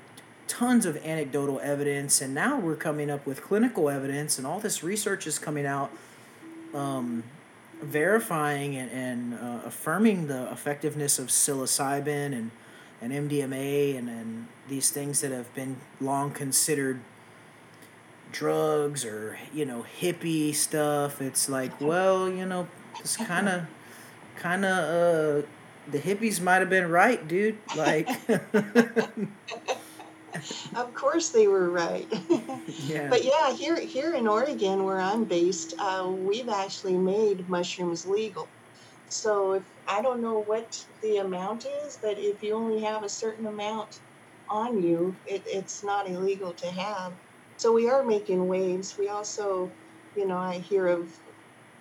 tons of anecdotal evidence, and now we're coming up with clinical evidence, and all this research is coming out, um, verifying and, and uh, affirming the effectiveness of psilocybin and, and MDMA and, and these things that have been long considered drugs or you know hippie stuff. It's like, well, you know, it's kind of kind of uh the hippies might have been right, dude. Like, Of course, they were right. yeah, But yeah, here here in Oregon, where I'm based, uh, we've actually made mushrooms legal. So if I don't know what the amount is, but if you only have a certain amount on you, it, it's not illegal to have. So we are making waves. We also, you know, I hear of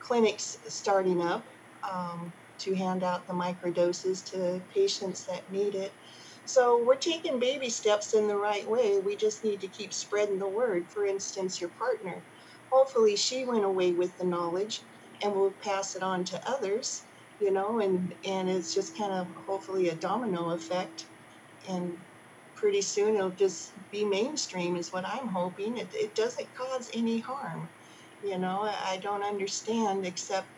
clinics starting up um, to hand out the microdoses to patients that need it. So we're taking baby steps in the right way. We just need to keep spreading the word. For instance, your partner. Hopefully, she went away with the knowledge and will pass it on to others, you know, and, and it's just kind of hopefully a domino effect. And pretty soon it'll just be mainstream, is what I'm hoping. It, it doesn't cause any harm. You know, I I don't understand, except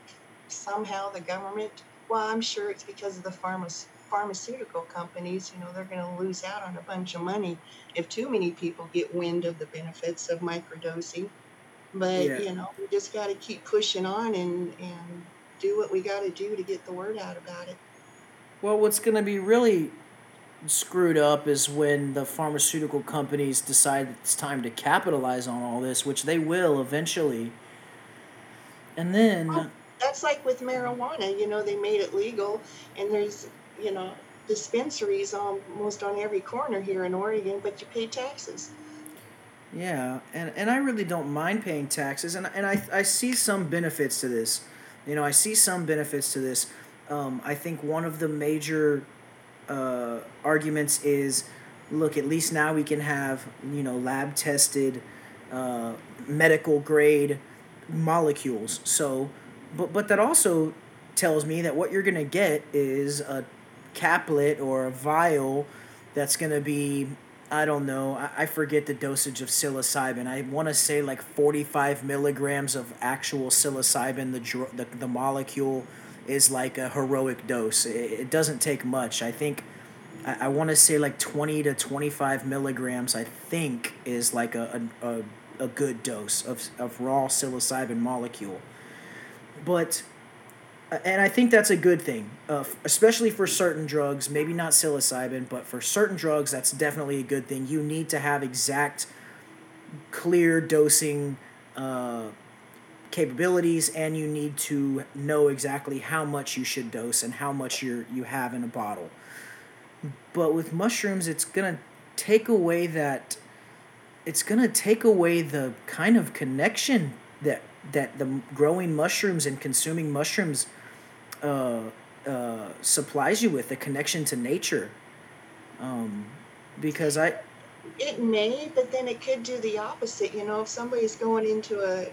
somehow the government, well, I'm sure it's because of the pharma, pharmaceutical companies, you know, they're going to lose out on a bunch of money if too many people get wind of the benefits of microdosing. But, yeah. you know, we just got to keep pushing on and, and do what we got to do to get the word out about it. Well, what's going to be really screwed up is when the pharmaceutical companies decide it's time to capitalize on all this, which they will eventually. And Well, then, that's like with marijuana, you know, they made it legal and there's, you know, dispensaries almost on every corner here in Oregon, but you pay taxes. yeah, and, and I really don't mind paying taxes, and, and I, I see some benefits to this. You know, I see some benefits to this. Um, I think one of the major uh, arguments is look, at least now we can have, you know, lab tested, uh, medical grade molecules. So, but, but that also tells me that what you're to get is a caplet or a vial that's to be, I don't know, I, I forget the dosage of psilocybin. I want to say like 45 milligrams of actual psilocybin, the, dr- the, the molecule is like a heroic dose. It, it doesn't take much. I think I, I want to say like 20 to 25 milligrams, I think, is like a, a, a, a good dose of, of raw psilocybin molecule. But and I think that's a good thing, uh, especially for certain drugs. Maybe not psilocybin, but for certain drugs, that's definitely a good thing. You need to have exact, clear dosing uh, capabilities, and you need to know exactly how much you should dose and how much you you have in a bottle. But with mushrooms, it's gonna take away that. It's gonna take away the kind of connection that that the growing mushrooms and consuming mushrooms uh, uh, supplies you with a connection to nature. Um, because I. It may, but then it could do the opposite. You know, if somebody's going into a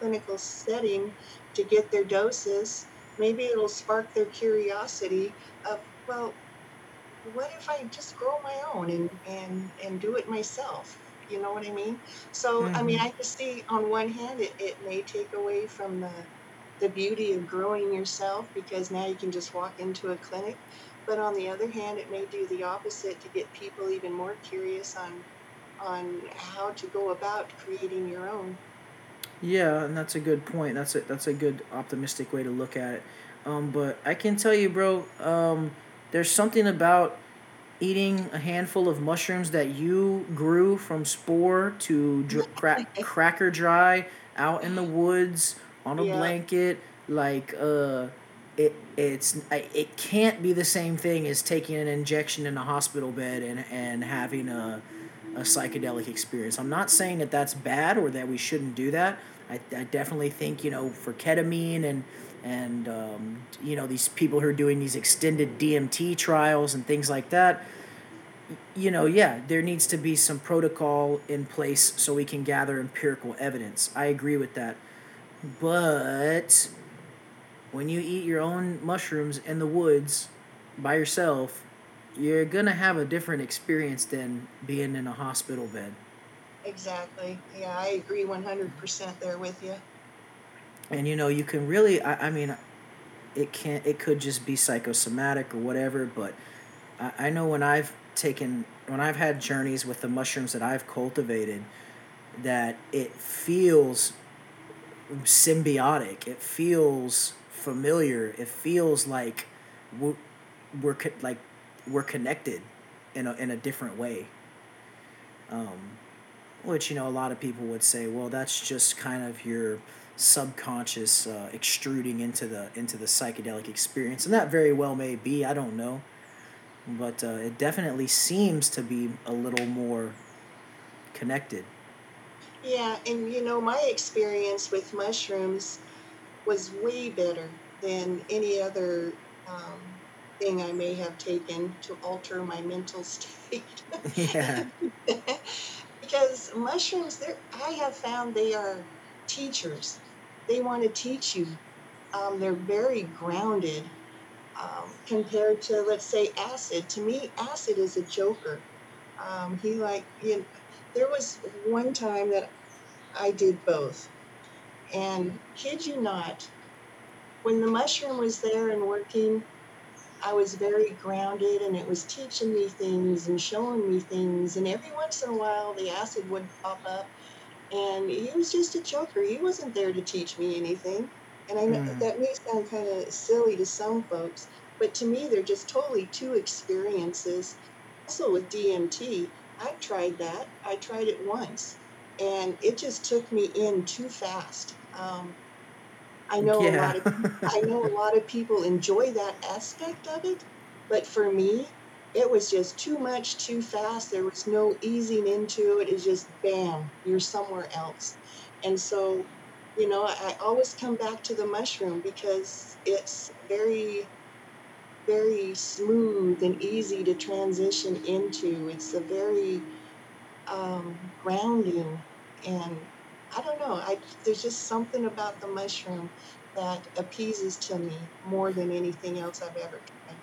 clinical setting to get their doses, maybe it'll spark their curiosity of, well, what if I just grow my own and, and, and do it myself? You know what I mean? So, I mean, Mm-hmm. I can see on one hand, it, it may take away from the, the beauty of growing yourself because now you can just walk into a clinic. But on the other hand, it may do the opposite to get people even more curious on on how to go about creating your own. Yeah, and that's a good point. That's a that's a good optimistic way to look at it. Um, but I can tell you, bro, um, there's something about eating a handful of mushrooms that you grew from spore to dr- crack cracker dry out in the woods on a Yeah, blanket. Like, uh, it it's it can't be the same thing as taking an injection in a hospital bed and and having a a psychedelic experience. I'm not saying that that's bad or that we shouldn't do that. I, I definitely think you know for ketamine and and um, you know these people who are doing these extended DMT trials and things like that. You know, yeah, there needs to be some protocol in place so we can gather empirical evidence. I agree with that. But when you eat your own mushrooms in the woods by yourself, you're gonna have a different experience than being in a hospital bed. exactly. Yeah, I agree 100% there with you. And you know, you can really, I, I mean, it can't, it could just be psychosomatic or whatever, but I, I know when I've taken, when I've had journeys with the mushrooms that I've cultivated, that it feels symbiotic. It feels familiar. It feels like we're, we're co- like we're connected in a, in a different way. Um, which you know a lot of people would say, well, that's just kind of your subconscious uh, extruding into the into the psychedelic experience, and that very well may be. I don't know, but uh, it definitely seems to be a little more connected. Yeah, and you know, my experience with mushrooms was way better than any other um, thing I may have taken to alter my mental state. yeah. because mushrooms, I have found they are teachers. They want to teach you. Um, they're very grounded um, compared to, let's say, acid. To me, acid is a joker. Um, he like, you know, there was one time that I did both. And kid you not, when the mushroom was there and working, I was very grounded and it was teaching me things and showing me things. And every once in a while, the acid would pop up. And he was just a joker. He wasn't there to teach me anything. And I know Mm. that may sound kind of silly to some folks, but to me, they're just totally two experiences. Also, with DMT, I tried that. I tried it once, and it just took me in too fast. Um, I know a lot of I know a lot of people enjoy that aspect of it, but for me, it was just too much, too fast. There was no easing into it. It's just bam, you're somewhere else. And so, you know, I, always come back to the mushroom because it's very, very smooth and easy to transition into. It's a very um, grounding and I don't know. I there's just something about the mushroom that appeases to me more than anything else I've ever tried.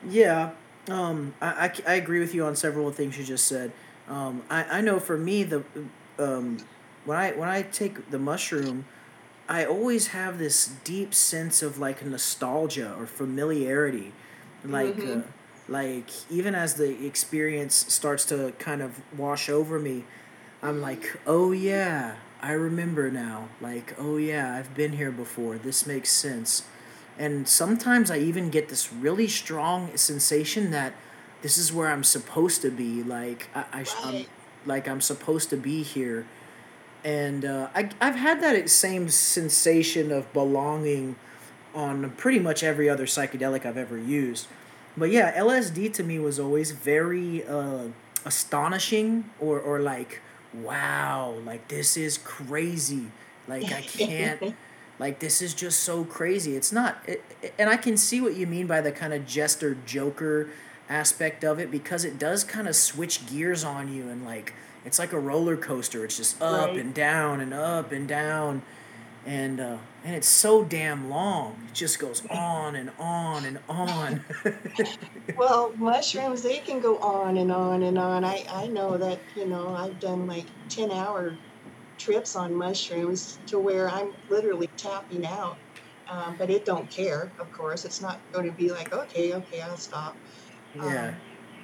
Yeah, um, I, I, I agree with you on several of the things you just said. Um, I, I know for me the um, when I when I take the mushroom, I always have this deep sense of like nostalgia or familiarity, like uh, Mm-hmm. like even as the experience starts to kind of wash over me, I'm like, oh yeah, I remember now. Like, oh yeah, I've been here before. This makes sense. And sometimes I even get this really strong sensation that this is where I'm supposed to be. Like I, I am like I'm supposed to be here, and uh, I I've had that same sensation of belonging on pretty much every other psychedelic I've ever used. But yeah, LSD to me was always very uh, astonishing or or like wow, like this is crazy. Like I can't like this is just so crazy. It's not, it, and I can see what you mean by the kind of jester joker aspect of it because it does kind of switch gears on you and like it's like a roller coaster. It's just up Right. and down and up and down, and uh, and it's so damn long. It just goes on and on and on. Well, mushrooms, they can go on and on and on. I, I know that, you know, I've done like 10 hour trips on mushrooms to where I'm literally tapping out. Um, but it don't care, of course. It's not going to be like, okay, okay, I'll stop. yeah, Um,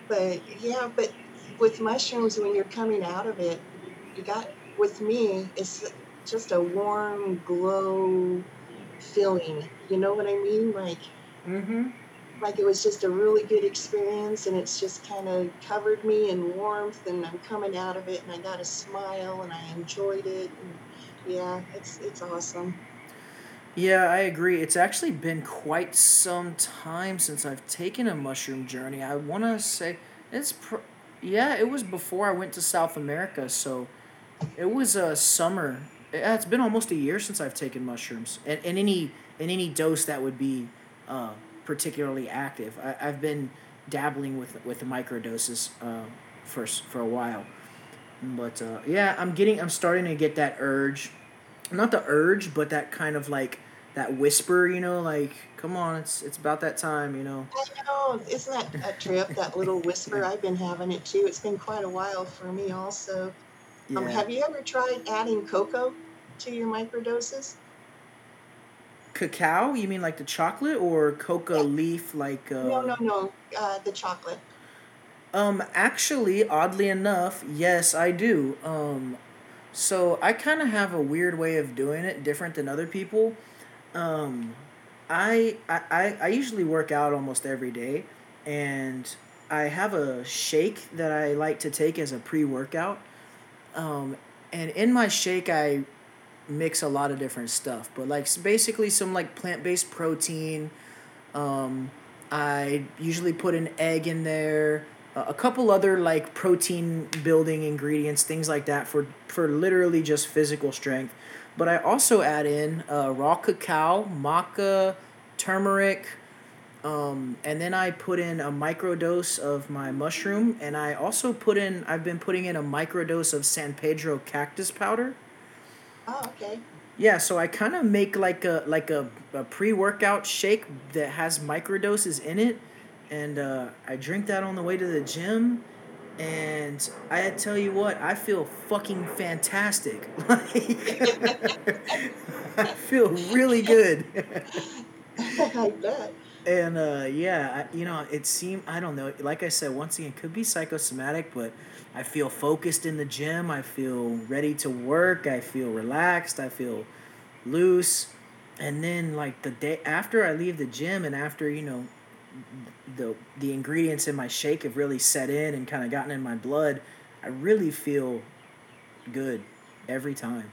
but yeah, but with mushrooms, when you're coming out of it, you got, with me, it's just a warm glow feeling. You know what I mean? Like, mm-hmm. Like it was just a really good experience and it's just kind of covered me in warmth and I'm coming out of it and I got a smile and I enjoyed it and yeah it's it's awesome Yeah, I agree. It's actually been quite some time since I've taken a mushroom journey. I want to say it's pr- yeah, it was before I went to South America, so it was a summer. It's been almost a year since I've taken mushrooms, and, and any in any dose that would be uh, particularly active. I, I've been dabbling with with the microdoses uh, for for a while, but uh, yeah, I'm getting I'm starting to get that urge. Not the urge, but that kind of like that whisper, you know, like come on, it's it's about that time, you know. I know. Isn't that a trip that little whisper? I've been having it too. It's been quite a while for me also. Um, Yeah. have you ever tried adding cocoa to your microdoses Cacao? You mean like the chocolate or coca yeah leaf like no uh no no uh, the chocolate um actually oddly enough, yes, I do. Um so I kind of have a weird way of doing it different than other people. Um I I I I usually work out almost every day and I have a shake that I like to take as a pre-workout Um, and in my shake, I mix a lot of different stuff, but like basically some like plant based protein. Um, I usually put an egg in there, a a couple other like protein building ingredients, things like that for for literally just physical strength. But I also add in uh, raw cacao, maca, turmeric, um, and then I put in a microdose of my mushroom, and I also put in. I've been putting in a microdose of San Pedro cactus powder. Oh okay Yeah, so I kind of make like a like a, a pre workout shake that has microdoses in it, and uh, I drink that on the way to the gym. And I tell you what, I feel fucking fantastic. Like, I feel really good. I bet And uh, yeah, I, you know, it seemed I don't know. Like I said, once again, it could be psychosomatic, but I feel focused in the gym. I feel ready to work. I feel relaxed. I feel loose. And then like the day after I leave the gym, and after you know, the the ingredients in my shake have really set in and kind of gotten in my blood, I really feel good every time.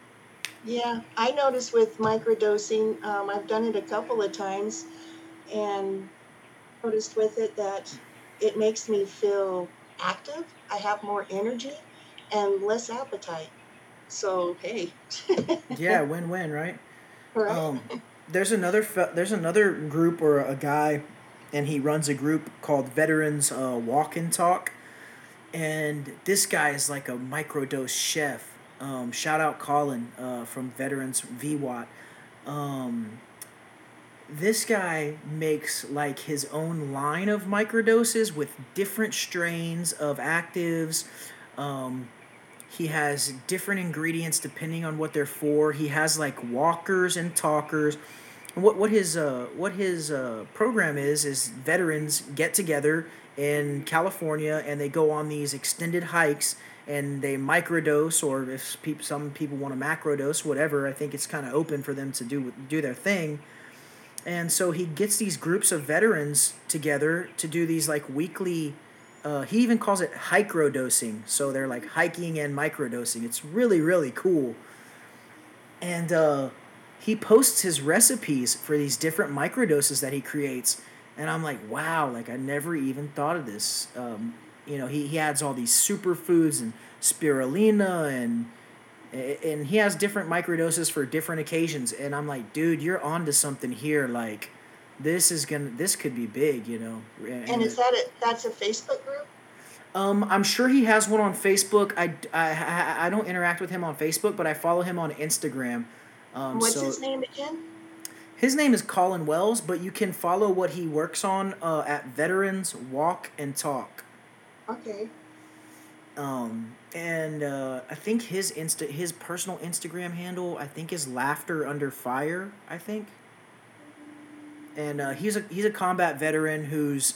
Yeah, I noticed with microdosing, um, I've done it a couple of times, and noticed with it that it makes me feel active. I have more energy and less appetite. So hey, Yeah, win win, right? right? Um, there's another fe- there's another group or a guy, and he runs a group called Veterans uh, Walk and Talk, and this guy is like a microdose chef. Um, shout out Colin uh, from Veterans VWAT. Um, this guy makes like his own line of microdoses with different strains of actives. Um, he has different ingredients depending on what they're for. He has like walkers and talkers. And what what his uh what his uh program is is veterans get together in California and they go on these extended hikes and they microdose or if peop some people want to macrodose whatever I think it's kind of open for them to do do their thing and so he gets these groups of veterans together to do these like weekly. Uh, he even calls it microdosing. So they're like hiking and microdosing. It's really really cool. And uh, he posts his recipes for these different microdoses that he creates, and I'm like, wow, like I never even thought of this. Um, you know, he, he adds all these superfoods and spirulina and and he has different microdoses for different occasions and i'm like dude you're onto something here like this is gonna this could be big you know and, and is that a that's a facebook group um, I'm sure he has one on Facebook. I, I, I don't interact with him on Facebook, but I follow him on Instagram. Um, What's so his name again? His name is Colin Wells, but you can follow what he works on uh, at Veterans Walk and Talk. Okay. Um, and uh, I think his insta his personal Instagram handle I think is laughter under fire I think. And uh, he's a he's a combat veteran who's,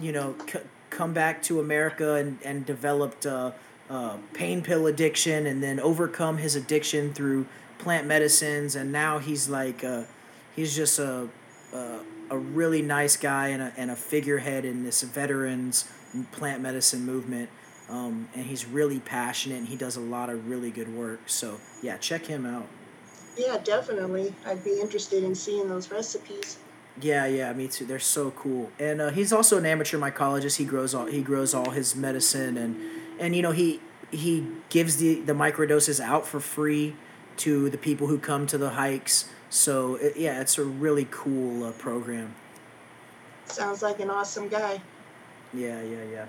you know, c- come back to America and and developed uh, uh, pain pill addiction and then overcome his addiction through plant medicines and now he's like uh, he's just a, a a really nice guy and a, and a figurehead in this veterans plant medicine movement um, and he's really passionate and he does a lot of really good work. So yeah, check him out. Yeah, definitely. I'd be interested in seeing those recipes. Yeah, yeah, me too. They're so cool. And uh, he's also an amateur mycologist. He grows all he grows all his medicine and and you know he he gives the the microdoses out for free to the people who come to the hikes. So it, yeah, it's a really cool uh, program. Sounds like an awesome guy. Yeah, yeah, yeah.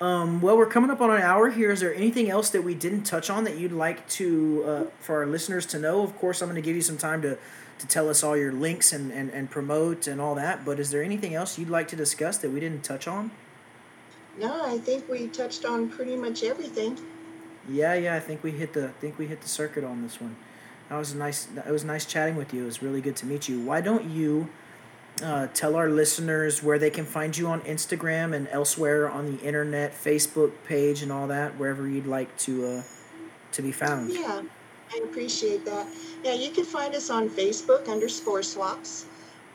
Um, well, we're coming up on an hour here. Is there anything else that we didn't touch on that you'd like to uh, for our listeners to know? Of course, I'm going to give you some time to to tell us all your links and, and, and promote and all that. But is there anything else you'd like to discuss that we didn't touch on? No, I think we touched on pretty much everything. Yeah, yeah, I think we hit the I think we hit the circuit on this one. That was nice. It was nice chatting with you. It was really good to meet you. Why don't you uh, tell our listeners where they can find you on Instagram and elsewhere on the internet, Facebook page, and all that, wherever you'd like to uh, to be found. Yeah, I appreciate that. Yeah, you can find us on Facebook under Spore Swaps,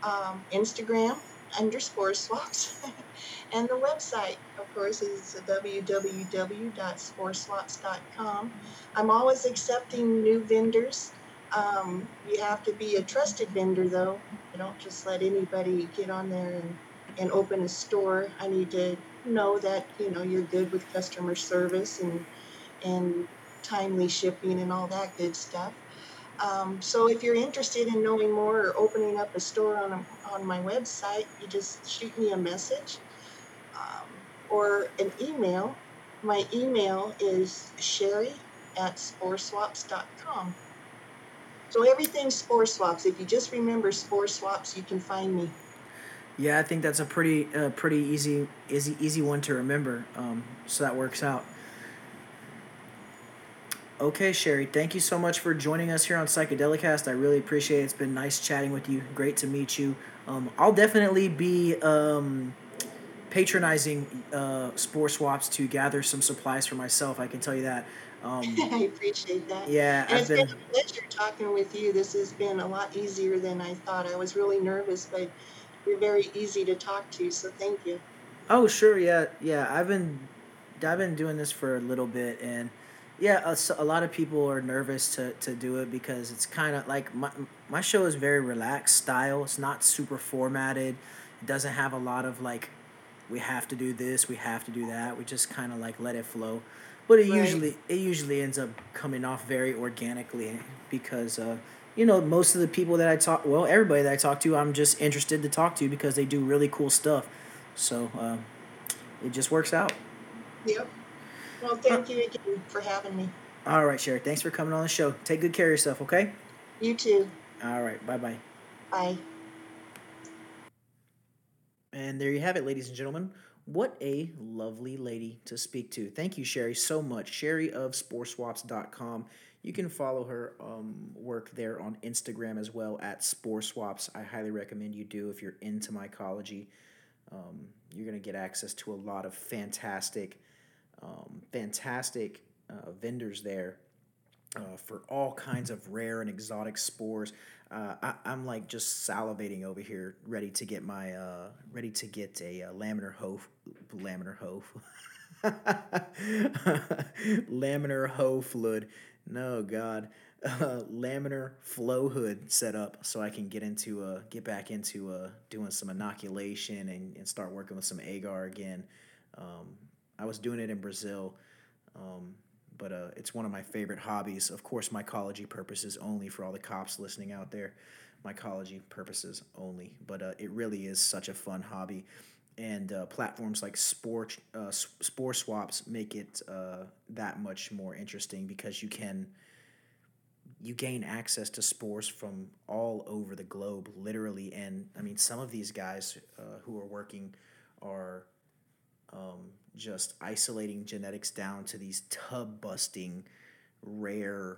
um, Instagram under Spore Swaps, and the website, of course, is www.sporeswaps.com. I'm always accepting new vendors. Um, you have to be a trusted vendor, though. You don't just let anybody get on there and, and open a store. I need to know that you know you're good with customer service and and timely shipping and all that good stuff. Um, so if you're interested in knowing more or opening up a store on a, on my website, you just shoot me a message um, or an email. My email is sheri at sporeswaps.com. So everything's spore swaps. If you just remember spore swaps, you can find me. Yeah, I think that's a pretty uh, pretty easy easy easy one to remember. Um, so that works out. Okay, Sheri, thank you so much for joining us here on Psychedelicast. I really appreciate it. It's been nice chatting with you. Great to meet you. Um, I'll definitely be um, patronizing uh, Spore Swaps to gather some supplies for myself. I can tell you that. Um, I appreciate that. Yeah, and I've it's been, been a pleasure talking with you. This has been a lot easier than I thought. I was really nervous, but you're very easy to talk to. So thank you. Oh sure, yeah, yeah. I've been I've been doing this for a little bit, and yeah, a, a lot of people are nervous to, to do it because it's kind of like my my show is very relaxed style. It's not super formatted. It doesn't have a lot of like we have to do this, we have to do that. We just kind of like let it flow but it right. usually it usually ends up coming off very organically because uh, you know most of the people that I talk well everybody that I talk to I'm just interested to talk to because they do really cool stuff so uh, it just works out. Yep. Well, thank you again for having me. All right, Sheri. Thanks for coming on the show. Take good care of yourself, okay? You too. All right. Bye-bye. Bye. And there you have it, ladies and gentlemen. What a lovely lady to speak to. Thank you, Sheri, so much. Sheri of sporeswaps.com. You can follow her um, work there on Instagram as well at sporeswaps. I highly recommend you do if you're into mycology. Um, you're going to get access to a lot of fantastic, um, fantastic uh, vendors there uh, for all kinds of rare and exotic spores. Uh, I, I'm like just salivating over here, ready to get my uh, ready to get a, uh laminar hoe, laminar hoe, laminar hoe fluid. No God, uh, laminar flow hood set up so I can get into uh, get back into uh, doing some inoculation and, and start working with some agar again. Um, I was doing it in Brazil. Um, but uh, it's one of my favorite hobbies. Of course, mycology purposes only for all the cops listening out there. Mycology purposes only, but uh, it really is such a fun hobby. And uh, platforms like Spore, uh, Spore Swaps make it uh, that much more interesting because you can you gain access to spores from all over the globe, literally. And I mean, some of these guys uh, who are working are um, just isolating genetics down to these tub busting rare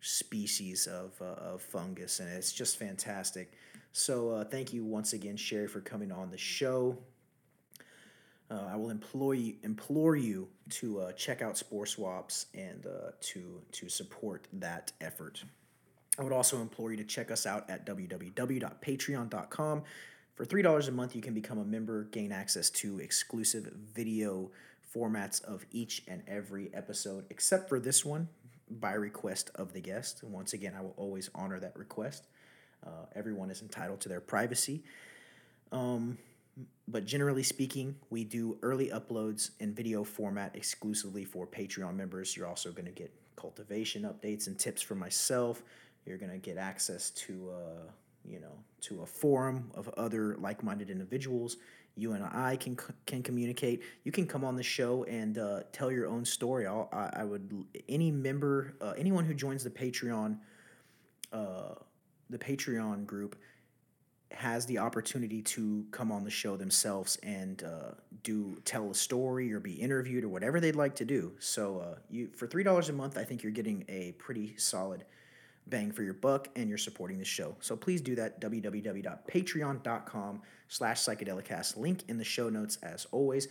species of, uh, of fungus and it's just fantastic so uh, thank you once again sheri for coming on the show uh, I will implore you, implore you to uh, check out Spore Swaps and uh, to to support that effort. I would also implore you to check us out at www.patreon.com for $3 a month, you can become a member, gain access to exclusive video formats of each and every episode, except for this one by request of the guest. And Once again, I will always honor that request. Uh, everyone is entitled to their privacy. Um, but generally speaking, we do early uploads in video format exclusively for Patreon members. You're also going to get cultivation updates and tips from myself. You're going to get access to uh, you know, to a forum of other like-minded individuals. You and I can can communicate. You can come on the show and uh, tell your own story. I'll, I, I would any member, uh, anyone who joins the Patreon, uh, the Patreon group has the opportunity to come on the show themselves and uh, do tell a story or be interviewed or whatever they'd like to do. So uh, you for three dollars a month, I think you're getting a pretty solid bang for your buck and you're supporting the show. So please do that, www.patreon.com slash psychedelicast. Link in the show notes as always.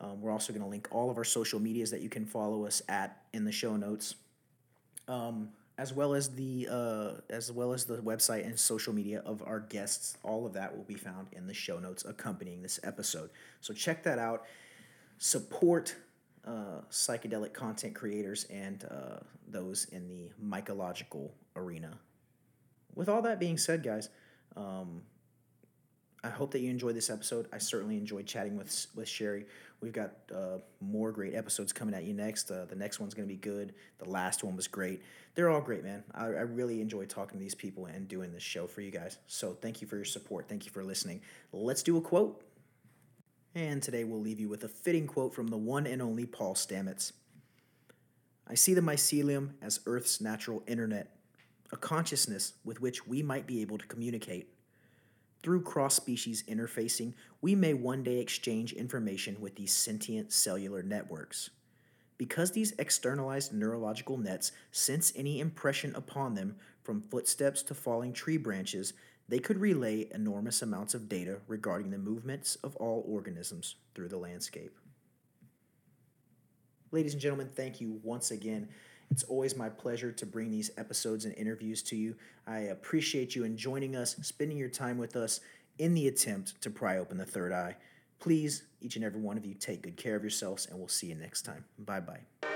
Um, we're also going to link all of our social medias that you can follow us at in the show notes, um, as well as the uh, as well as the website and social media of our guests. All of that will be found in the show notes accompanying this episode. So check that out. Support uh, psychedelic content creators and uh, those in the mycological arena. With all that being said, guys, um, I hope that you enjoyed this episode. I certainly enjoyed chatting with with Sheri. We've got uh, more great episodes coming at you next. Uh, the next one's going to be good. The last one was great. They're all great, man. I, I really enjoy talking to these people and doing this show for you guys. So thank you for your support. Thank you for listening. Let's do a quote. And today we'll leave you with a fitting quote from the one and only Paul Stamets. I see the mycelium as Earth's natural internet, a consciousness with which we might be able to communicate. Through cross species interfacing, we may one day exchange information with these sentient cellular networks. Because these externalized neurological nets sense any impression upon them, from footsteps to falling tree branches, they could relay enormous amounts of data regarding the movements of all organisms through the landscape. Ladies and gentlemen, thank you once again. It's always my pleasure to bring these episodes and interviews to you. I appreciate you in joining us, spending your time with us in the attempt to pry open the third eye. Please, each and every one of you, take good care of yourselves, and we'll see you next time. Bye bye.